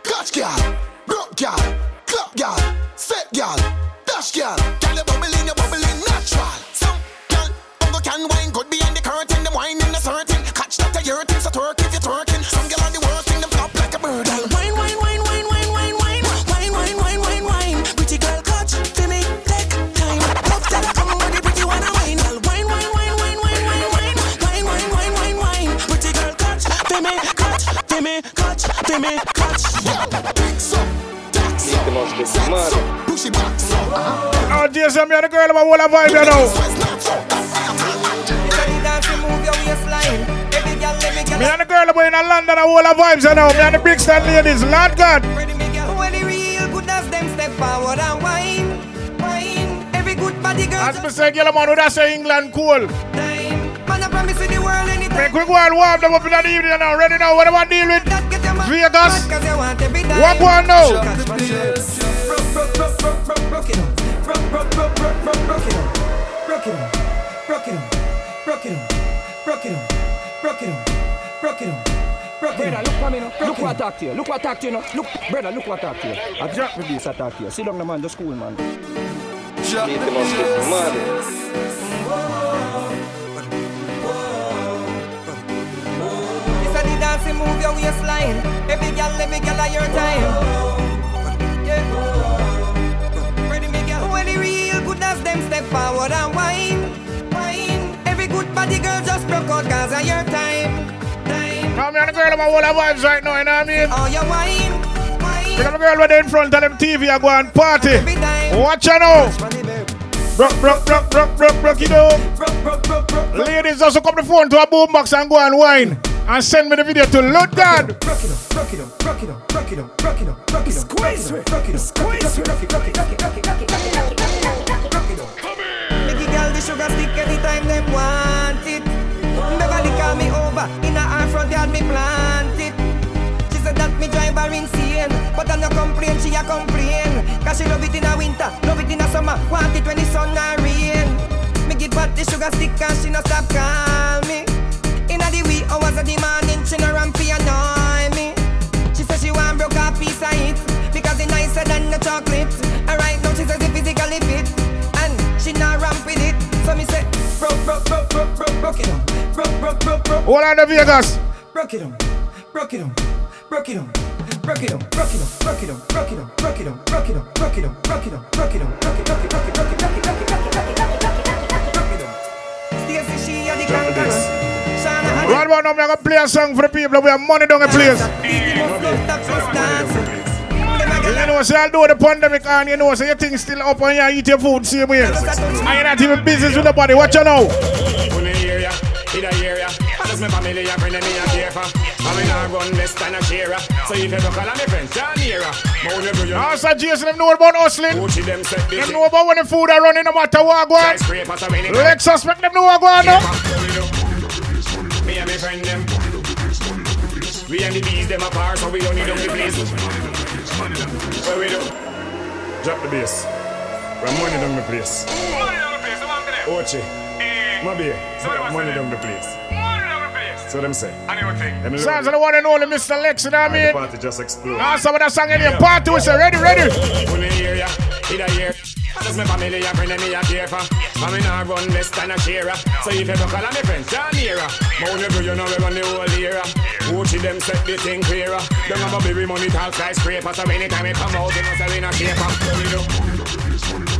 gosh, girl, broke girl, club girl, set girl, dash girl. Girl, you bubbling, you bubbling natural. Some girl, uncle can wine good behind me catch. Picks up, tax up. Oh, dear, some other girl, I'm a wall of vibe, you know. Me and the girl about in a London, a wall of vibes, you know. Me and the big stand ladies, Lord God. As me say, girl, man, who that say England cool? Time, man, I promise you the world Make we go and warm them up in the evening now. Ready now? What about dealing? do I deal with? Vegas. What one now? Brother, look for me now. Look what I talk to you. Look what I talk to you now. Look, brother, look what I talk to you. I drop the bass, I talk to you. Sit down, the man, just cool, man. Move your waistline. Every girl, every girl of your time. Yeah. Ready, me girl. When the real good as them step forward and wine, wine. Every good body girl just broke out cause of your time. Time. Come here, the girl, I'm all the vibes right now, you know what I mean? Oh, your wine. At the girl with in front of them TV, I go and party. Watch out now. Broke, broke, broke, broke, broke, broke it up. Ladies, also come the phone to a boombox and go and wine and send me the video to load God. Squeeze it, squeeze it. Make girl the sugar stick anytime them want it. Beverly call me over in her front yard me plant it. She said that me drive her insane, but I no complain. She a complain, cause she love it in the winter, love it in the summer, want it when the sun and rain. Me give her the sugar stick and she no stop call me of the morning, she no ramp fi annoy me. She says she want broke a piece of it because it nicer than the chocolate. And right now she says it physically fit and she not ramp with it. So me say broke, broke, broke, broke, broke, broke it on, broke, broke, broke, broke. Hold on to Vegas. Broke it on, broke it on, broke it on. Broke it on, broke it on, broke it on, broke it on, broke it on, broke it on, broke it on, broke it on, broke it on, broke it, broke it, broke it, broke it, broke it, broke it, broke it, broke it, broke it, Right about now, I'm gonna play a song for the people. We have money down the place. You know, say I'll the pandemic and you know, so your thing still up and you eat your food same way. And you're not even business with nobody. Watch you now. A me. I. So if you me Also, Jason, them know about hustling. them know about when the food are running no matter what them know on. And friend them. We and the bees them apart, so we don't need them to place. What we do? Drop the bass. We're money down the place. Ochi. Mabi. Money down the place. So them say. Them Sounds like the one and only Mr. Lexx, you know what I And the mean? party just explode. Now, some of that song in here, party, we say, ready, ready. When. That's my family, a friend, and me a care for. I mean, I run less than a share. So if you don't call me John here. More you do, you know we run the whole year. Gucci them set the thing clearer. Them have a baby money tall skyscraper. So anytime it come out, you know say we not do?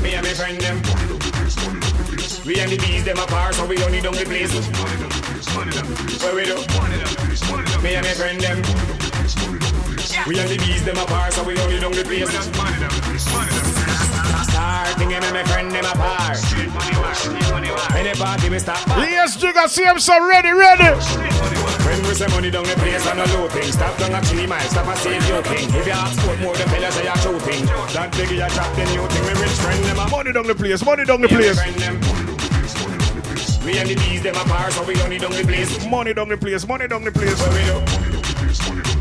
Me and my friend them. We and the bees them apart, so we don't the place. What we do? Me and my friend them. We and the bees them apart, so we don't the place. Starting and my friend them apart. Any party we stop. Yes, Jigga, see him so ready, ready. When we say money down the place and a low thing Stop down a chili mile, stop a save your thing If you ask for more, the fellas say you're shooting That big you drop the new thing, we rich friend them a Money down the place, money down the place. my friend them. We and the bees them a apart, so we don't need down the place Money down the place, money down the place. What we do?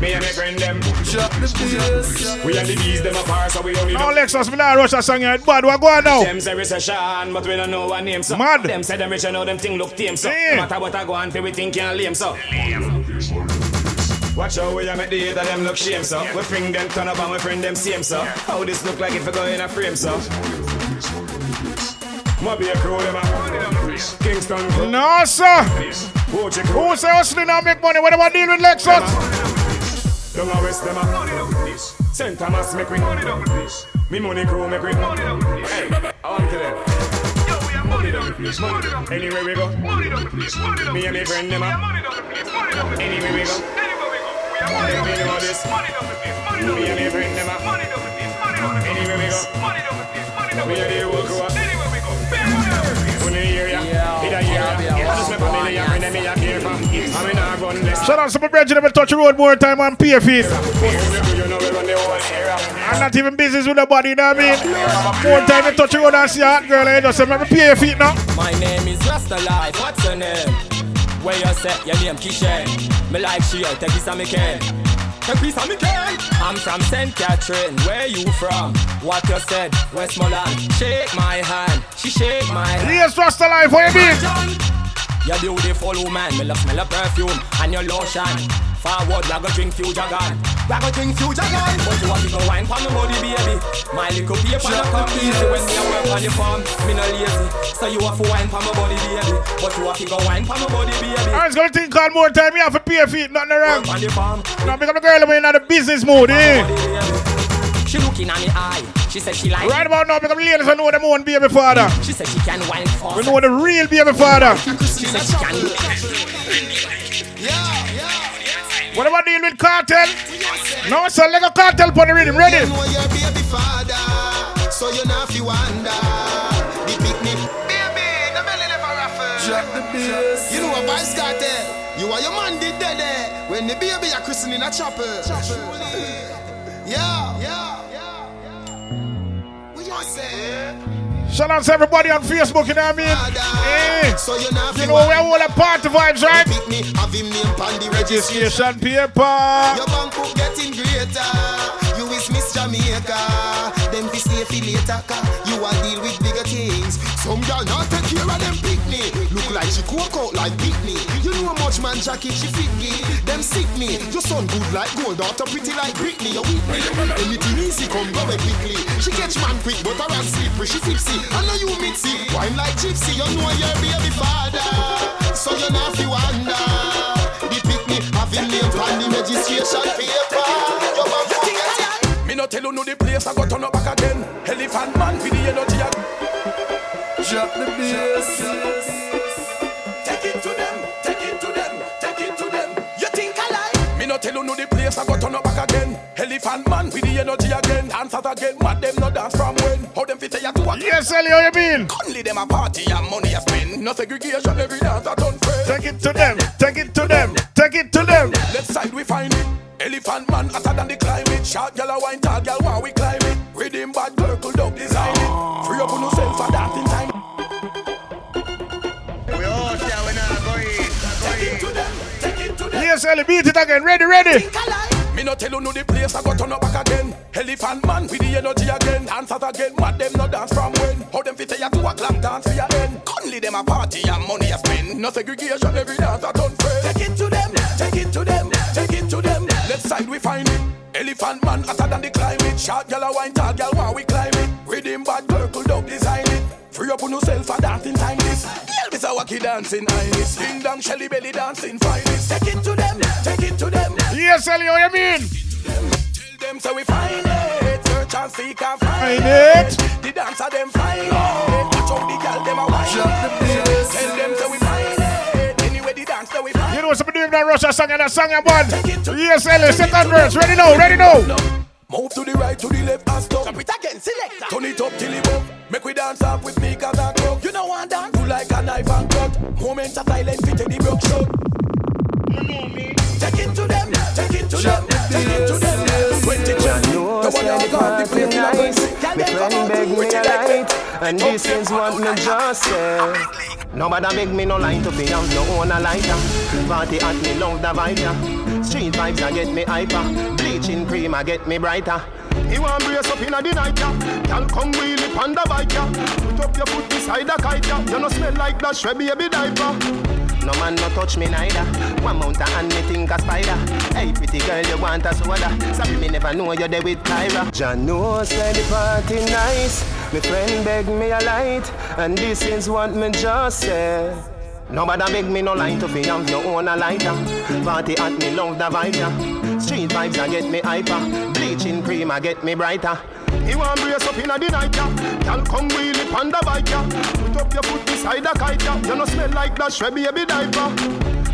Me and my friend them Drop the bass We and the bees them apart, so we don't Now, Lexxus, me not rush a song yet. Bad, what go on now? Them say recession, but we don't know what name so Mad. Them say them rich and know them thing look tame so No matter what I go on we think can't lame so Watch how we a make the hate of them look shame so We bring them turn up and we bring them same so How this look like if we go in a frame so Ma be a crew them a Kingston No, sir. Who say hustling and make money? What do I deal with Lexxus? Don't always them a money. Saint Thomas make we money double dish. Me money crew make we money double dish. Hey, I want to them. Are money double dish. Money Anywhere we go, money double dish. Money double Me and my friend them a money double dish. Money Anywhere we go, anywhere we go, we are money double dish. Money double dish. Money Me and my friend them a money double dish. Money double Anywhere we go, money double dish. Money double We are the world crew. Anywhere we go, money double dish. Only area, either area. I just remember money, and my them a Shout out to my brethren will touch the road more time and pay feet. You know we run the whole area I'm not even business with nobody, you know what I mean? More time you touch the road and see a girl, and you just let pay your feet now. My name is Rasta Life, what's your name? Where you say your name Kishen? Me like she take this on me can. Take this on me can. I'm from St. Catherine, where you from? What you said, Westmoreland. Shake my hand, she shake my hand. Yes, Rasta Life, what you mean? You're beautiful woman, me love smell your perfume and your lotion. Forward, we go drink few jagan. We go drink few jagan. But you want to go wine for my body, baby. My little paper no come easy when me a work on the farm. Me no lazy, so you have to wine for my body, baby. But you have to go wine for my body, baby. I was gonna think call more time. You have to pay feet, nothing wrong. On the. Now become a girl when in the business mood, eh? She looking at me eye. She said she like. Right about now, become ladies who know them own baby father. She said she can wine for. We know the real baby father. She said she can. What about deal with Kartel? No, so like a cartel for the rhythm. Ready? know your baby father, so you not fi wonder. The picnic, baby, the belly never raffle. Drop the bass. You know a Vybz Kartel. You are your man did dead there when the baby are christening a chapel. Yeah, yeah, yeah. Shout out to everybody on Facebook, you know what I mean? Eh. So you not You know we're wonder. all a party vibes, right? Pick me, have him name on the registration. Paper. Your bank book getting greater. You is Miss Jamaica. Them fi stay fi later. You a deal with bigger things. Some girl not take care of them picnic. Look like she cook out like Britney. You know how much man jacket she fit me. Them sick me. Your son good like gold. Daughter pretty like Britney. You with me? Anything easy come go away quickly. She catch man quick but her hand slippery. She tipsy. I know you mixy. Wine like gypsy. You know your baby father. So you not fi wonder. The picnic having name on the registration paper. Your bank book getting Me no tell you no the place I go turn up back again. Elephant man with the energy. Drop the bass. Take it to them, take it to them, take it to them. You think I lie? Me no tell you no the place I go turn up back again. Elephant man with the energy again. Dancers again, mad them no dance from when. How them fit you to a Yes, Ellie, how you mean? Only them a party and money a spend. No segregation, every dance a turn friend. Take it to them, take it to them, take it to them. Left side we find it. Elephant man hotter than the climate. Short gal a wine, tall gal while we climb it. Rhythm bad, circle dog design it. Free up on to Ellie, beat it again. Ready, ready. Me no tell you no the place I go turn up back again. Elephant man with the energy again. Dancers again, mad them no dance from when. How them fit to a clock dance for your end. Only them a party and money a spend. No segregation, every dance a turn friend. Take it to them, take it to them, take it to them. Left side we find it. Elephant man hotter than the climate. Short gal a wine, tall gal while we climb it. Rhythm bad, circle dog it. Free up on yourself for dancing time this. Elvis a wacky dancing iris. Ding dong, Shelly belly dancing finest. Take it to them, take it to them. Yes, Ellie, how you mean? Tell them so we find it. Search and seek and find, Find it. The dancer them find it. Watch out the girl them a wine it. Tell them so we find it. Anyway the dance that we find You know what's up doing that Russia song and that song and one. Yes, Ellie, second verse. Ready now, ready now. Move to the right, to the left, and stop. Jump it again, selector. Turn it up till it bump. Make we dance up with me, cause I club. You know I dance. You like a knife and cut. Moments of silence, fit the broke shot. You know me. Take it to them, take it to them, take it to them. 20 no say the party nice. My friend beg me a light, and these things want me just say. Nobody beg me no light to be have no own a lighter. Party at me love the vibe. Street vibes a get me hyper. Bleaching cream a get me brighter. You want brace up in a the night, yeah. Girl, come wheelie on the bike, yeah. Put up your foot beside the kite, yeah. You no smell like that shwebby baby diaper. No man no touch me neither. One mount a hand me think a spider. Hey pretty girl, you want a soda? Sorry me never know you're there with Tyra. John knows where the party nice. My friend beg me a light, and this is what me just say. Nobody beg me no light to be have your own a lighter. Party at me love the vibe, yeah. Street vibes I get me hyper. Bleaching cream I get me brighter. You want brace up inna the night, yeah. Girl, come wheel it on the bike, yeah. Put up your foot beside the kite, yeah. You no smell like that shred baby diaper.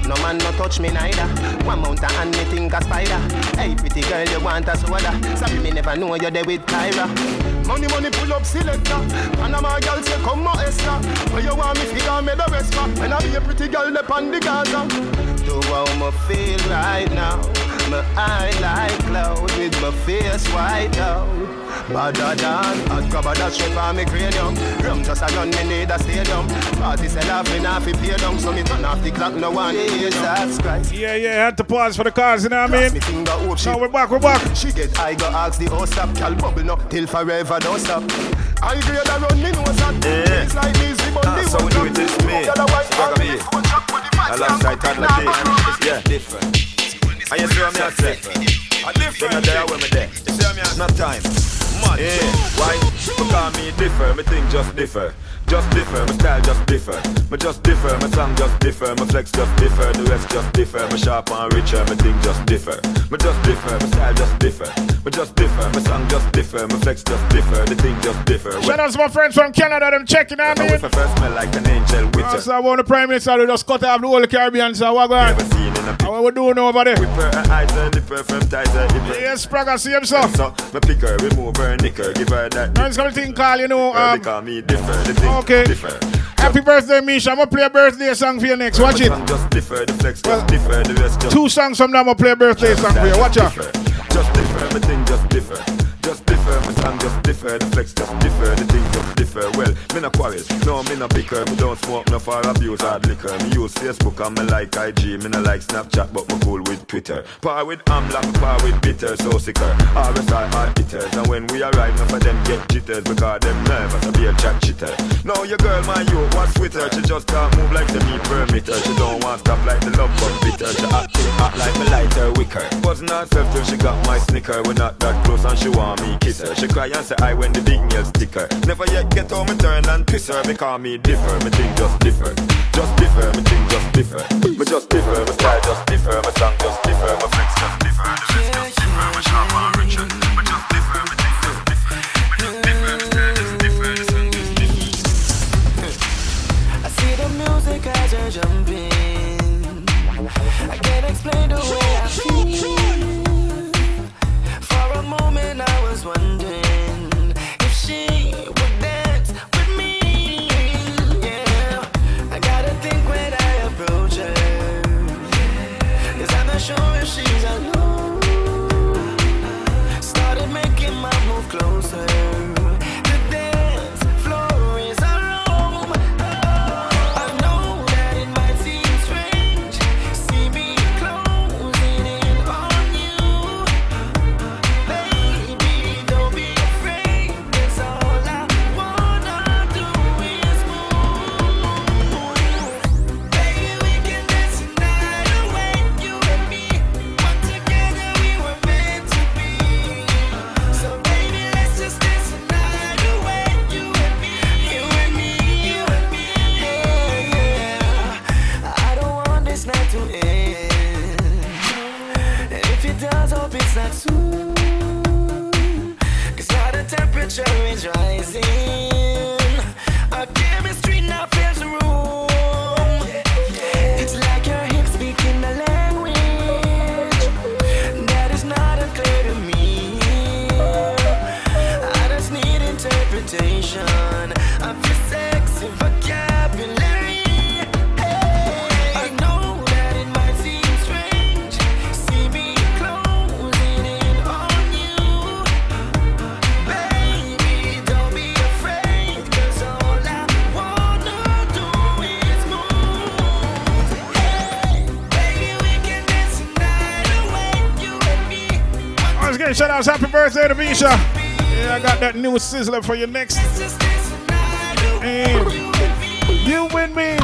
No man no touch me neither. One mount a hand me think a spider. Hey pretty girl, you want a soda? Sorry me never know you're there with Tyra. Money, money, pull up selector. Panama girl say come more extra. Where you want me figure me the rest for? When I be a pretty girl up on the Gaza. Do how me feel right now. My eye like cloud with my face white out. Badder than I'd grab a dash straight for me cranium Rum just a gun, me need a stadium Party sell off, me not fi pay down So me turn off the clock, no one Jesus Christ Yeah, yeah, had to pause for the cars, you know what I mean? Me finger hope Now we're back, we're back. She get I go ask the host stop Cal bubble no till forever don't stop I grade a run me nose at Yeah. It's like easy but Ah, so we do it this way. Alongside Toddler Day. Yeah, different. And you Then I die when me there. You see me? Not time. Mad. Yeah. Why? Because me differ. Me think just differ. Just differ, my style just differ. Me just differ, my song just differ. My flex just differ, the rest just differ. My sharp and richer, my thing just differ. Me just differ, my style just differ. Me just differ, my song just differ. My flex just differ, the thing just differ. Shout out to my friends from Canada, them checking on me. I first smell like an angel with her. So I want the Prime Minister to just cut off the whole Caribbean, so what going Never seen in a picture. What we doing over there? Whip her eyes and lip her from ties her hip Yes, Spragga, see him, so. So, me pick her, remove her, nick her, give her that. Man's gonna think call, you know, um. Because me differ, the thing okay. Happy birthday, Misha. I'm gonna play a birthday song for you next. Watch it. Just differ, the flex differ, the rest Two songs from now, I'm gonna play a birthday song for you. Watch out. Just differ, everything just differ. My song just differ, the flex just differ, the thing just differ. Well, me no quarrel, no me no bicker, me don't smoke no for abuse hard liquor. Me use Facebook and me like IG, me no like Snapchat, but me cool with Twitter. Par with Amla, par with bitter, so sicker. RSI hard hitters, and when we arrive, none of them get jitters because them nervous and be a chat chitter. Now your girl, my you, what's with her? She just can't move like the me permitter. She don't want stop like the love bug bitter. She act, act like me lighter wicker. Wasn't herself till she got my snicker. We're not that close and she want me kiss her. She cry and say I when the big nails stick her. Never yet get home and turn and twist her. Because me differ, me think just differ. Just differ, me think just differ. Me just differ, my style just differ. My song just differ, my flex just differ. The rest. Me just differ, me. Me song just differ. I see the music as you're jumping. I can't explain the way I feel. Wondering Getting shout outs. Happy birthday to Misha. Yeah, I got that new Sizzla for you next. And you with me.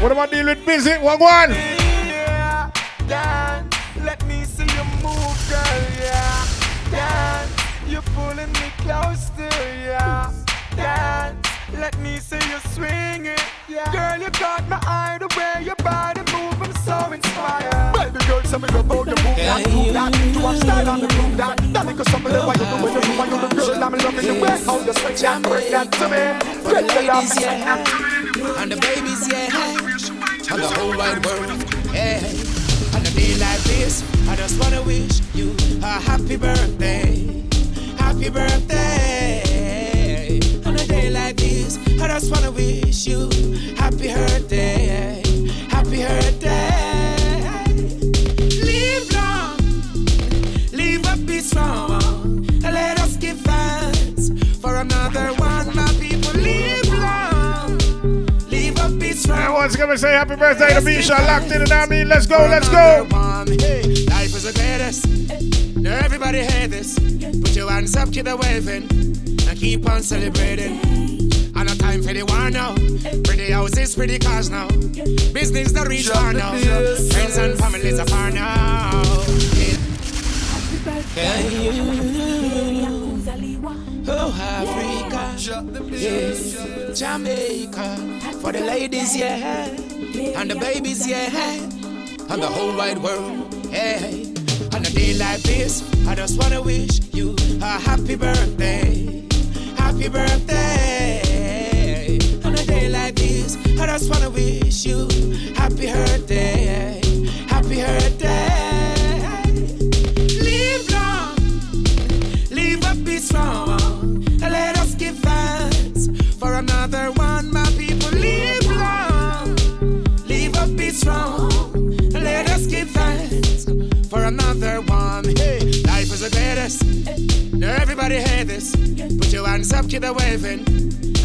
What am I dealing with? Busy? One one? Yeah, dance. Let me see you move, girl. Yeah, dance. You're pulling me close to ya. Dance. Let me see you swing it. Yeah. Girl, you caught my eye the way your body so inspired. Baby girl, tell me about the move that, move that. You have style on the move that. That because some of the way you do it, you do it, you girl. I'm loving the way how you switch and that to me. Break the love, yeah. And the babies, yeah. And the whole wide world, yeah. On a day like this, I just wanna wish you a happy birthday. Happy birthday. On a day like this, I just wanna wish you happy birthday. Happy birthday. I once gonna say happy birthday to Misha. Locked in and I mean, let's go, let's go. Hey, life is the greatest. Now everybody hear this. Put your hands up, keep it waving, and keep on celebrating. And no time for the war now. Pretty houses, pretty cars now. Business not reach far now. Friends and families are far now. Oh, Africa, yes, Jamaica, for the ladies, yeah, and the babies, yeah, and the whole wide world, yeah. On a day like this, I just wanna wish you a happy birthday, happy birthday. On a day like this, I just wanna wish you happy birthday, happy birthday. Another one, my people. Live long, live up be strong. Let us give thanks for another one. Hey, life is the greatest. Now everybody hear this. Put your hands up, keep the waving,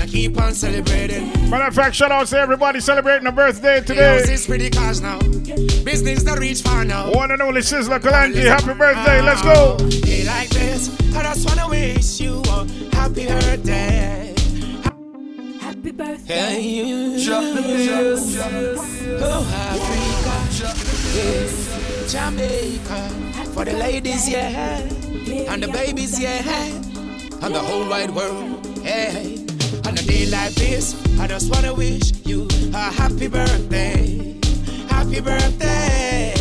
and keep on celebrating. Matter of fact, shout out to everybody celebrating a birthday today. Is pretty cars now. Business that reach far now. One and only Sizzla Kalonji, happy birthday, let's go. Day like this, I just wanna wish you a happy birthday. Happy birthday. Hey, Drop the bass. Oh, Africa, Jamaica, for the ladies, yeah, and the babies, yeah, and the whole wide world, hey. On a day like this, I just wanna wish you a happy birthday, happy birthday.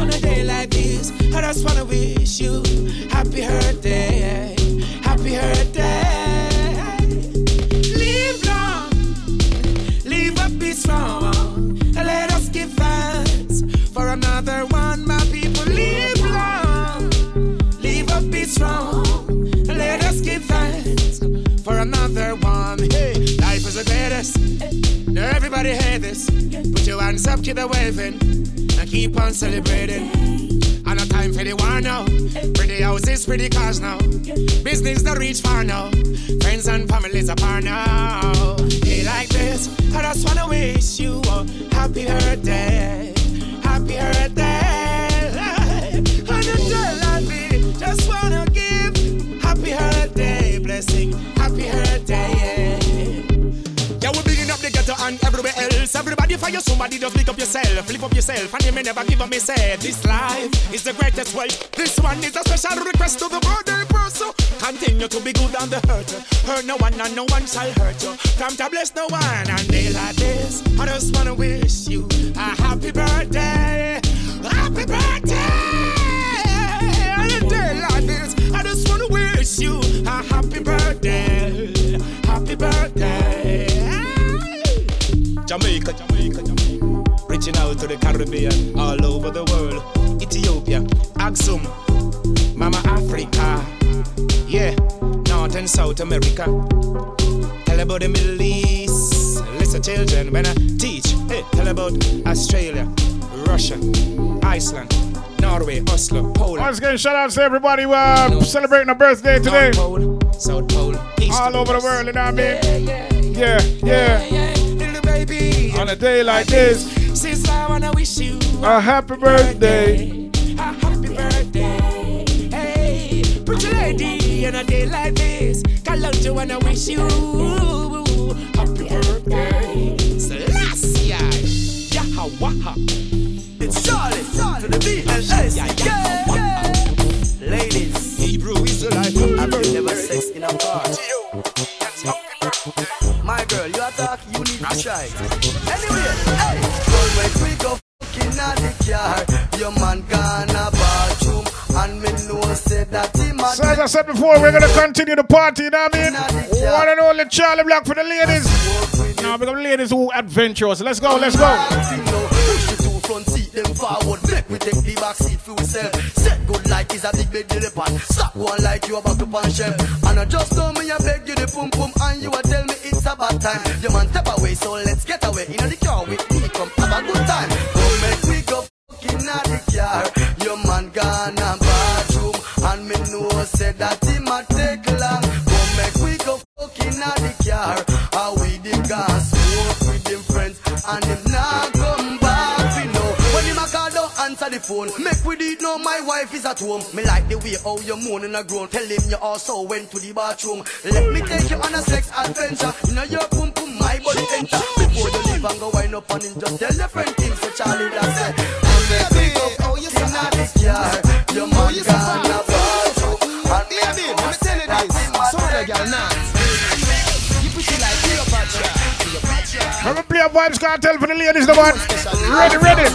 On a day like this, I just wanna wish you happy birthday, happy birthday. Another one, my people. Live long, live up, be strong. Let us give thanks for another one. Hey, life is the greatest. Now everybody hear this. Put your hands up, keep the waving, and keep on celebrating. And a time for the war now. Pretty houses, pretty cars now. Business that reach far now. Friends and families apart now. Day like this, I just wanna wish you a happy birthday. Happy else. Everybody fire somebody, just pick up yourself, lift up yourself, and you may never give up say. This life is the greatest wealth. This one is a special request to the birthday person. Continue to be good on the hurt. Hurt no one and no one shall hurt you. Come to bless no one and day like this. I just wanna wish you a happy birthday. Happy birthday! On a day like this, I just wanna wish you a happy birthday. Jamaica, Jamaica, Jamaica. Reaching out to the Caribbean, all over the world. Ethiopia, Axum, Mama Africa. Yeah, North and South America. Tell about the Middle East. Listen, children, when I teach, hey, tell about Australia, Russia, Iceland, Norway, Oslo, Poland. Once again, shout out to everybody who uh, celebrating a birthday today. North Pole, South Pole, East All over the world, you know what I mean? Yeah, yeah. Little baby, On a day like this, Since I wanna wish you a happy birthday. a happy birthday. Hey, pretty lady, on a day like this, Kalonji wanna wish you happy birthday. Selassie, yaha waha. It's Charly, to the BLS. Yeah, yeah, yeah. Ladies, Hebrew is the life I've never sex in a bar. My girl, you Anyway, hey, when we go fucking at the car, your man gone a bathroom, and me know that he mad. So as I said before, we're gonna continue the party, you know what I mean? One and only Charly Black for the ladies. Now got ladies who adventurous. Let's go, let's go. Front seat, them forward. Make we take the back seat for yourself. Set good is a big pan. Stop one like you about to punch shelf. And I just me I beg you the pum pum, and you tell me it's a bad time. Your man step away, so let's get away. In the car with me, come have a good time. Come make we go fucking at the car. Your man gone a bathroom, and me know say that he might take long. Come make we go fucking at the car. How we the gas smoke with them friends, and him telephone. Make we did know my wife is at home. Me like the way how you moan and a groan. Tell him you also went to the bathroom. Let me take you on a sex adventure. You know your pum pum, my body enter. Before you leave and go wind up on him, just tell your friend him. So Charly, that's it. Baby, pick you sing out this. Your man gonna pass you. And baby, let me tell you this. Some other girl not. You pretty like Cleopatra. Cleopatra. Let me play a Vybz Kartel for the ladies, the one. Ready, ready.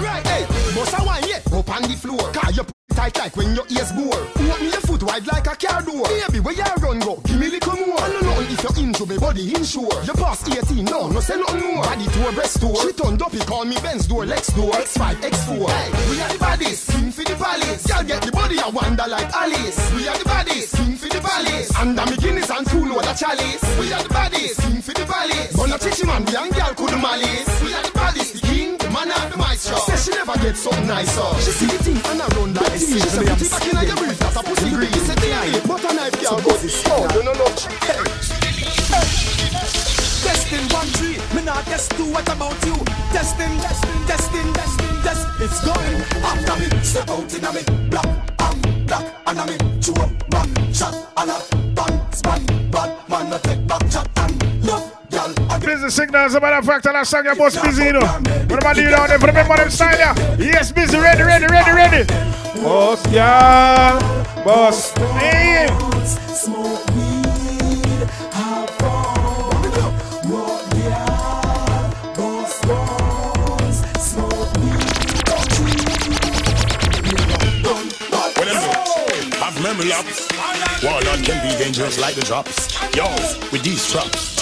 Right, hey boss a wine, yeah, up on the floor. Car you tight like when your ears bore. Open your foot wide like a car door. Baby, where you run go? Give me little more. Know if you're into me body insure. You pass 18, no, no say nothing more. Body to a breast door. She turned up, he call me Benz door, Lex door, X5, X4. Hey, we are the bodies, king for the palace. Y'all get the body, I wonder like Alice. We are the bodies, king for the palace. And I'm Guinness and two load of chalice. We are the bodies, king for the palace. Not chichi man, we and girl could malice. We are the bodies, the king, the man and the maestro. Say she never get something nicer. She see the thing and I run like this. She say, put it back in your brief, that's a pussy grease. Say, yeah, but a knife can't go this. Oh, no, no, no. Testing one three, me not test two. What about you? Testing, testing, testing, testing, test. It's going after me. Step out in a me, black, I'm black, and me chew up back shot a ban, span, bad man, no take back chat and love. Busy signals, a matter of fact, and that song your boss busy, you know. What I doing down there? Remember them style, yeah? Yes, busy, ready, ready, ready, ready. Boss, yeah, boss. Hey. Have. Warlord can be dangerous like the drops. Yo, with these traps.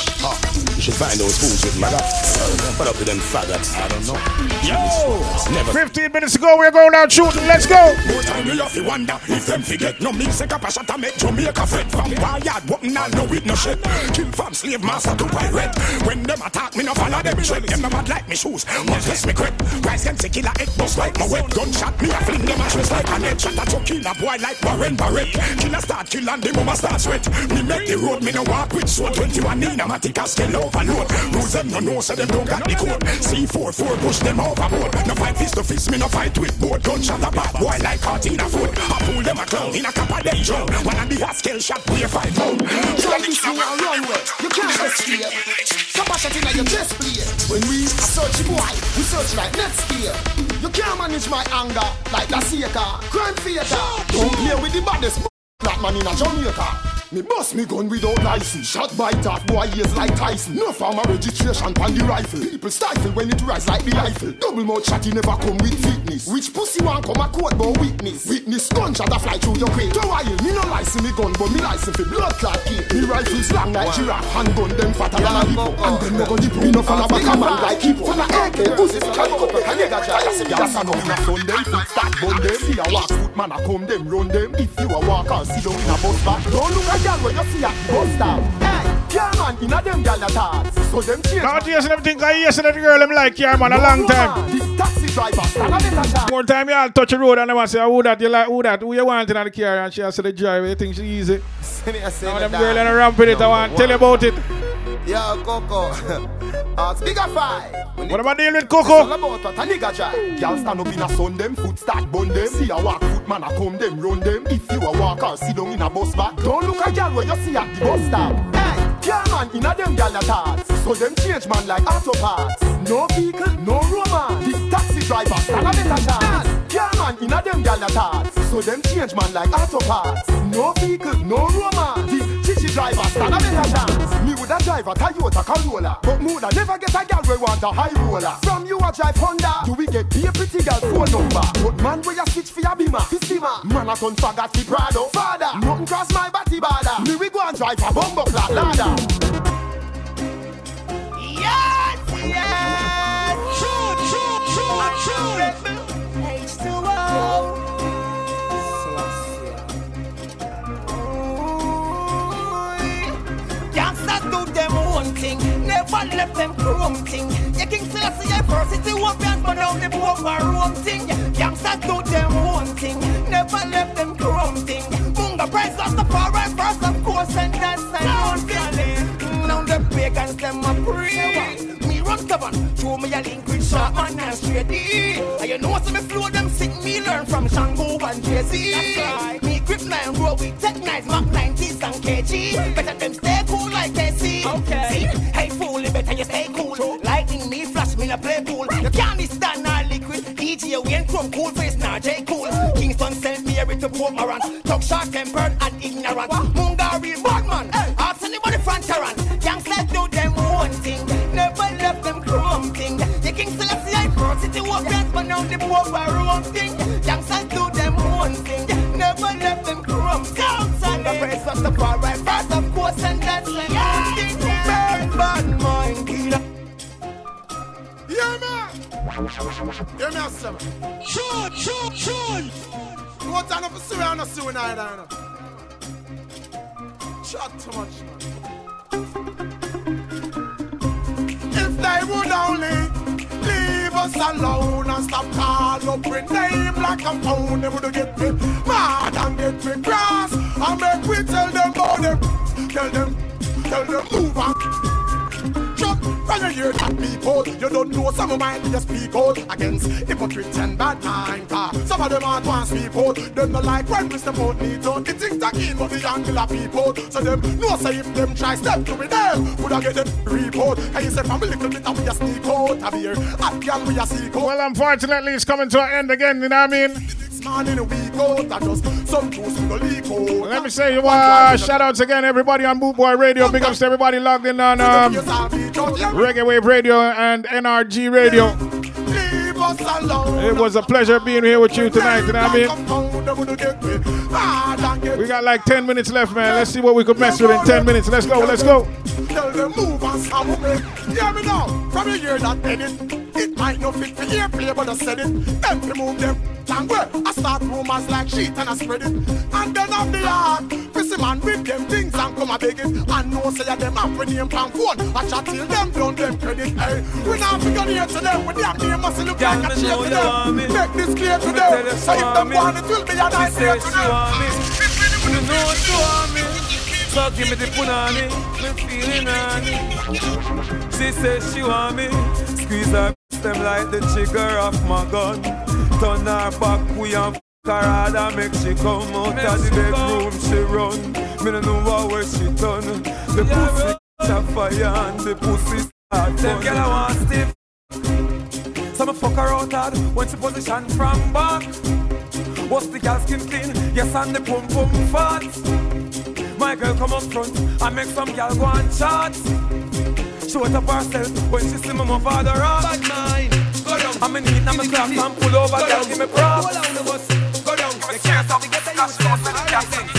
Should find those fools with maggots. What up with them faggots? I don't know. Yo! Never. 15 minutes ago, we're going out shooting. Let's go. More time you have to wonder if them forget. No up a shot to make Jamaica fret. From wired, walking all no with no shit. Kill from slave master to pirate. When them attack me, no follow them shell. Them no bad like me shoes. Must less me crep. Rise them say killer head bust like my wet. Gunshot me, I fling them ashes like a net. Shot a to kill a boy like Warren Barrett. Killer start kill and the mama start sweat. Me make the road, me no walk with sword. 21 in a matic a overload. Rules them no know, so them don't got the code. C4, 4 push them overboard. No fight fist to fist, me no fight with board. Gunshot a bad boy like Cartina foot. I pull them a clown in a cup of them drum. One of the skill shot, a fight pound. Try this you and run. You can't escape. Stop a shot in your chest play. When we search boy, we search like next gear. You can't manage my anger like the Seeker. Crime theater. Don't play with the baddest black man in a Jamaica. Me bust me gun without license. Shot by tough boy ears like Tyson. No farmer registration on the rifle. People stifle when it rise like the rifle. Double mouth shotty never come with fitness. Which pussy want come a court but witness? Witness gunshot a fly through your crate. Go while me no license me gun but me license for blood clot kill. Me rifles long like giraffe. Handgun them fatter than a hippo. And them no go dip. Me no follow back a man like hippo. The AK pussy fi carry up like a nigga try. Yes I know me a son them. Foot start bun them. See a walk foot man a come them run them. If you a walk or sit down in a bus back. Don't look a girl when you see a bus stop. Hey, yeah man, inna them gal a thoughts. So them change. Now, yes, and everything, I yes, and the girl, them like, yeah, man, a long time. This taxi driver, stand a better chance. More time, y'all touch the road and them say, oh, who that, you like, who that, who you want in the car, and she has to the driver, you think she easy. (laughs) Now, them girl in a ramp with it, I want to tell you about it. Yo, Coco. (laughs) Ah, Ask bigger five. What am I dealing with, Coco? All about what a nigga drive. Y'all stand up in a sun them, foot start bun them. See a walk foot man a come them, run them. If you a walk or sit down in a bus back, don't look a girl when you see at the bus stop. Hey, yeah man, in a them gal a thoughts. So them change man like auto parts. No vehicle, no romance. This taxi driver stand a better chance. Yeah man, in a them gal a thoughts. So them change man like auto parts. No vehicle, no romance. This chichi driver stand a better chance. Me would a drive a Toyota Corolla, but me woulda never get a gal we want a high roller. From you a drive Honda, do we get be a pretty girl phone number? But man where you switch for your Beamer, fi simmer. Man a turn faggot fi Prado. Father, nothing cross my body border. Me we go and drive a bumbo flat ladder. Yes, never left them chrome thing. Yeah, King Selassie adversity won't be but now the boom room thing. Gangsters do them own thing, never left them chrome thing. Munga price lost the right first, of course, and that's an thing. Now the pagans them a pray. Me run govern, show me a link with Sharpman and Straight D. And you know, so me flow them sick, me learn from Shango and Jay-Z. Me grip nine, roll with tech knives, Mark 90s and KG. Better them stay cool like KC. Okay. See, yeah. thing. Bad, mind killer. Yeah, man. Hear me a seven. Sean, Sean, Sean. You want to know for sure I'm not suing either. Chat too much, man. If they would only leave us alone and stop calling up with name like a phone, they would get me Tell them, tell them move on. When you hear that people, you don't know some of mine just speak out against hypocrites and bad mind. Uh, some of them one speak out. Them not like when. Boat needs out. That in but the of people. So them know say if them try step to me them, would I get them report? And you say from a little bit of we sneak out of here. We a. Well, unfortunately, it's coming to an end again, you know what I mean? Man in a week out, I just some juice in the leak out. Let me say you uh, shout outs again, everybody on Boot Boy Radio. Big ups to everybody logged in on um, Reggae Wave Radio and NRG Radio. It was a pleasure being here with you tonight, you know I mean? We got like 10 minutes left, man. Let's see what we could mess with in 10 minutes. Let's go, let's go. Tell them move and stop me. Hear me now. From you hear that edit. It might not fit for airplay, but I said it. Them to move them. Tangle. I start rumors like shit and I spread it. And then I'm the yard. Prissy man with them things and come a beg it. And no say them have for name pan phone. I chat till them down them credit. Hey, we not figure near to them. With them name must look like a cheer to them. Make this clear to them. So if them want it will be a nice day to them. Ah. You know you want me So give me the punani Me feeling honey She says she want me Squeeze her them like the trigger of my gun. Turn her back we and f*** her hard and make she come out of the bedroom she run. Me no know what way she done The pussy catch a fire and the pussy start Them girl I want stiff. So me fuck her out hard when she position from back. What's the gal skin clean? Yes, and the pum pum fat. My girl come up front I make some gal go and chat. Show it up herself when she see me my father up. Bad mind, go down. I'm in heat, I'm a clap and pull over, girl, give me props. Go down the bus, go down. You can't stop the youth from the captain.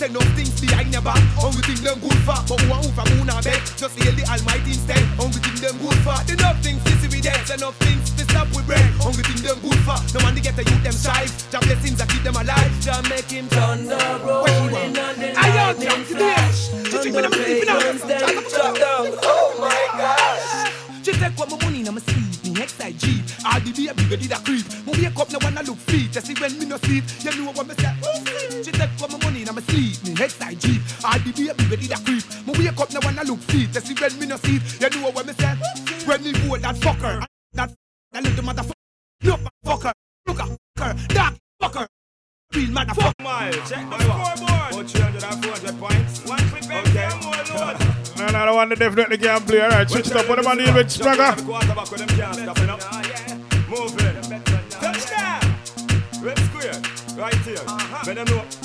Can and shot. Say no things behind your back. Hungry thing them good for. But who are who from who not beg? Just hail the Almighty instead. Hungry thing them good for. The enough things to see we dead. Say enough things to stop with bread. Hungry thing them good for. No man to get the youth them strive. Jah blessings that keep them alive. Jah make him thunder rolling on the lightning flash. And the pagans, them drop down. Oh my gosh. She take what my money in my sleep, me next Jeep. All the baby ready to creep. Me wake up, now wanna look feet. You see when me no sleep, you know what me say. Sleep, me next side Jeep. All the baby ready to creep. Me wake up, now wanna look feet. You see when me no sleep, you know what me say. When me vote that fucker, that that little motherfucker, no fucker, look at fucker, that fucker. Real motherfucker. Mile, check the scoreboard. About 300 and 400 points. One quick back okay. more load. No, no, the one that definitely can play. All right, switch it up. What about the with Spragga? Quarterback with them can't stop it up. Moving. Touchdown. Red square. Right here. Uh-huh. Let them know.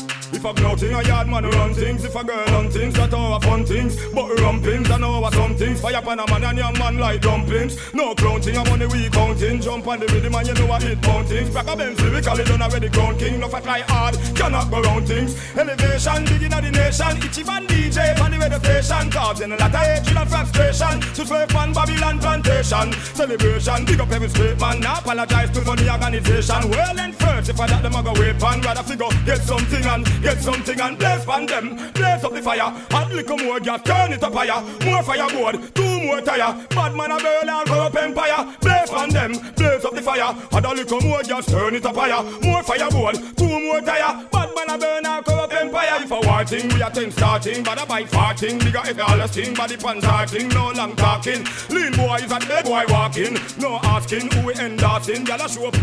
If a a yard man run things. If a girl on things, that our fun things. But rum things, I know some things. Fire pan a man and your man like dumplings. No clown thing, I'm on the week counting. Jump on the rhythm and you know I hit mounting. Back a Benz lyrically done already grown king. No fat like hard, cannot go round things. Elevation, big in the nation. Itchy man DJ, pan the radio station. Carbs in a lot of hatred and frustration. To slave on Babylon plantation. Celebration, big up every straight man. Now apologize to for the organization. Well and first, if I that them a go pan. Rather figure, get something and get something and blaze pan them. Blaze up the fire. Hot little more gas, turn it up higher. More fireboard, two more tire. Bad man a burn and go up empire. Blaze pan them, blaze up the fire. Hot a little more gas, turn it up higher. More fireboard, two more tire. Bad man a burn and go up empire. if a war thing. We a ten starting, but a bite farting. Bigger if all a sting, body pan tarting. No long talking. Lean boy is a big boy walking. No asking who we endorsing. Y'all a show up.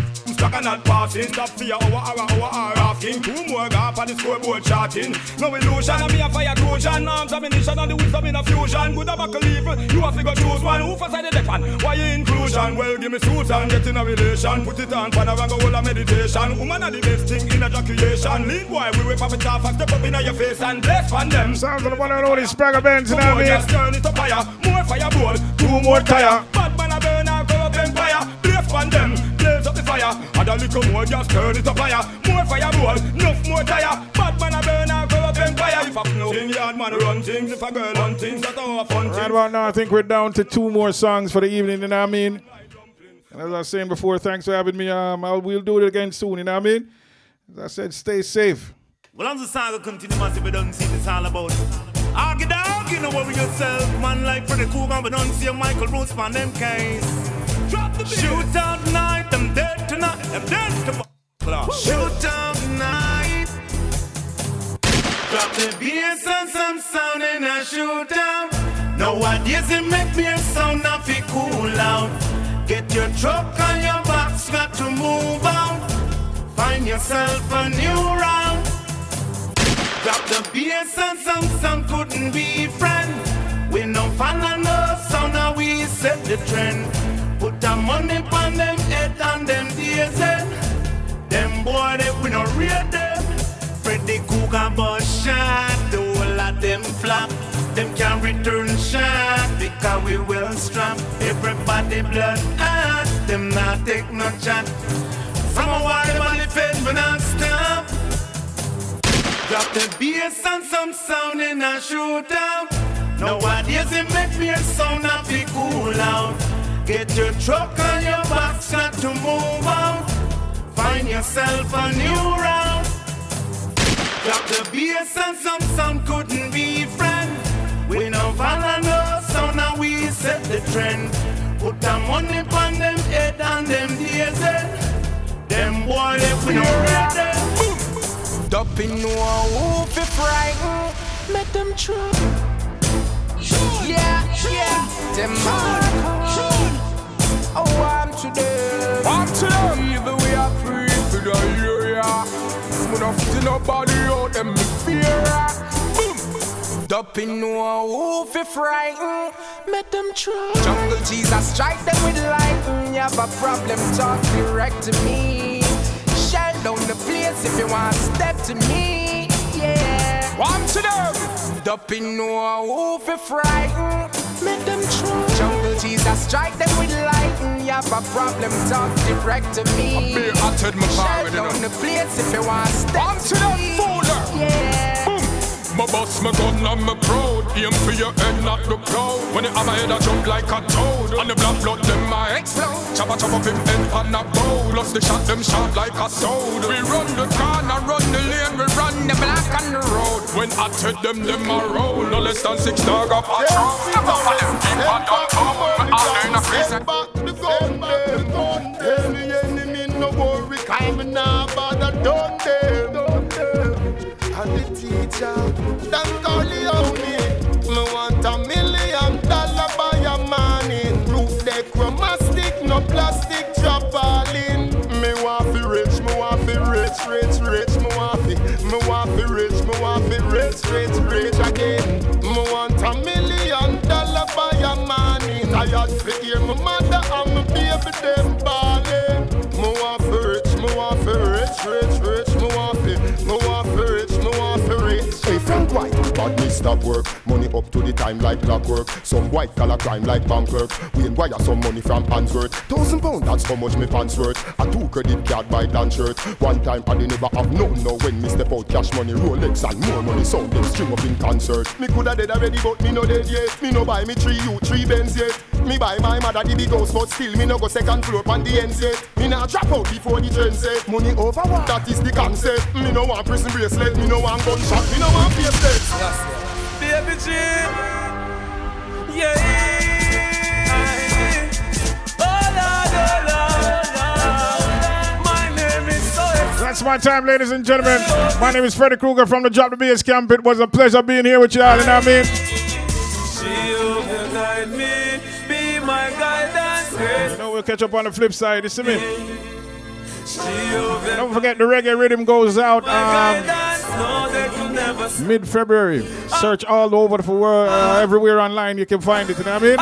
Stuck and not passing. Stop fear our hour our hour asking. Two more gap on the scoreboard charting. No illusion, and me a fire crucian. Arms ammunition and the wisdom in a fusion. Good a buckle evil. You have to go choose one. Who for side the depan? Why you inclusion? Well, give me suits and get in a relation. Put it on, pan around go all a meditation. Woman are the best thing in ejaculation. Lead boy, we whip up a top and step up in your face and bless fan them. Sounds like one of all these Benz, you know what I mean? Just turn it up higher. More fireball, two more tire. Bad man a burn and go up empire. Blaze fan them, blaze up the fire. Add a little more, just turn it up higher. More fireball, enough more tire. Bad man a burn and empire. If a thing yard man run things, if a girl run things, that's how a fun Right about now, I think we're down to two more songs for the evening, you know what I mean? And as I was saying before, thanks for having me. Um, I'll, we'll do it again soon, you know what I mean? As I said, stay safe. Well, as the saga continue, massive, we don't see this all about. Argy dog, you know what we yourself. Man like Freddy Krueger, we don't see Michael Roots on them case. Drop the Shoot out night, I'm dead tonight, I'm dead to. Shoot out night. Drop the bass and some sound in a shootout. Nowadays it make me a sound of it cool out. Get your truck on your box, got to move out. Find yourself a new round. Drop the bass and some sound couldn't be friend. We no follow no sound, now we set the trend. Put the money on them head and them days. Them boy, they we no real them. Return shot because we well strapped. Everybody blood hot, them not take no chat. From a war, them on the fed, we not stop. Drop the bass and some sound in a shootout. Nowadays it make me a sound of be cool out. Get your truck on your box, got to move out. Find yourself a new round. Drop the bass and some sound couldn't be friend. No follow no sound, now we set the trend. Put the money on them head and them days end. Eh? Them boy, if we eh? no read them. Dumping no who fi frighten, make them try. Yeah, yeah, them man. Oh, I'm to them. I'm to them. Even we are free for the area. We don't feel nobody out them fear. Dumping no who fi frighten, make them try. Jungle Jesus strike them with lightning. You have a problem, talk direct to me. Shut down the place if you want to step to me. Yeah. One to them. Dumping no who fi frighten. Make them try. Jungle Jesus strike them with lightning. You have a problem, talk direct to me. I Be uttered my Shut power, you down the place if you want step One to them, fooler. Yeah. My boss, my gun, and my proud. Aim for your head, not the crowd. When it have my head, I jump like a toad. And the black blood, them my explode. Chopper, chop up him head, and a bow. Plus the shot, them sharp like a sword. We run the corner, run the lane, we run the block on the road. When I tell them, them a roll. No less than six dog up a. Step up on them, keep on home. Me all in a freezer. back the gun, back the gun. Any enemy, no worry, coming now, but I done them, my mother Me stop work. Money up to the time like clockwork. Some white collar crime like bank clerk. We wire some money from Handsworth. Thousand pound, that's how much me pants worth. A two credit card by Dan shirt. One time I didn't never have no no when me step out cash money, Rolex and more money. Sound them string up in concert. Me coulda dead already, but me no dead yet. Me no buy me three you three Benz yet. Me buy my mother the big house, but still me no go second floor on the ends yet. Me nah drop out before the train set. Money over what? That is the concept. Me no want prison bracelet. Me no want gunshot. Me no want face. Baby G. Yeah. That's my time, ladies and gentlemen. My name is Freddy Krueger from the Drop the Bass Camp. It was a pleasure being here with y'all, you know what I mean? You know, we'll catch up on the flip side, you see me? Don't forget the reggae rhythm goes out um, mid February. Search all over the world, uh, everywhere online. You can find it. You know what I mean?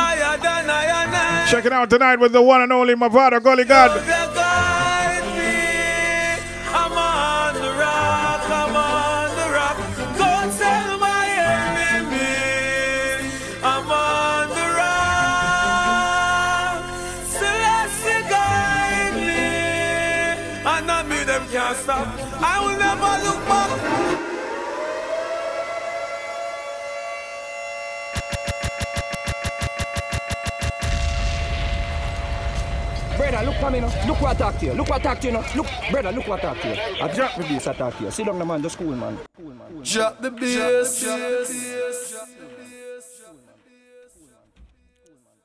Check it out tonight with the one and only Mavado Gully God. Brother, look for me now. Look what I talk to you. Look what I talk to you now. Look, brother, look what I talk to you. I drop the bass, to you. Sit down, the man, just cool, man. Cool, man. Drop the bass.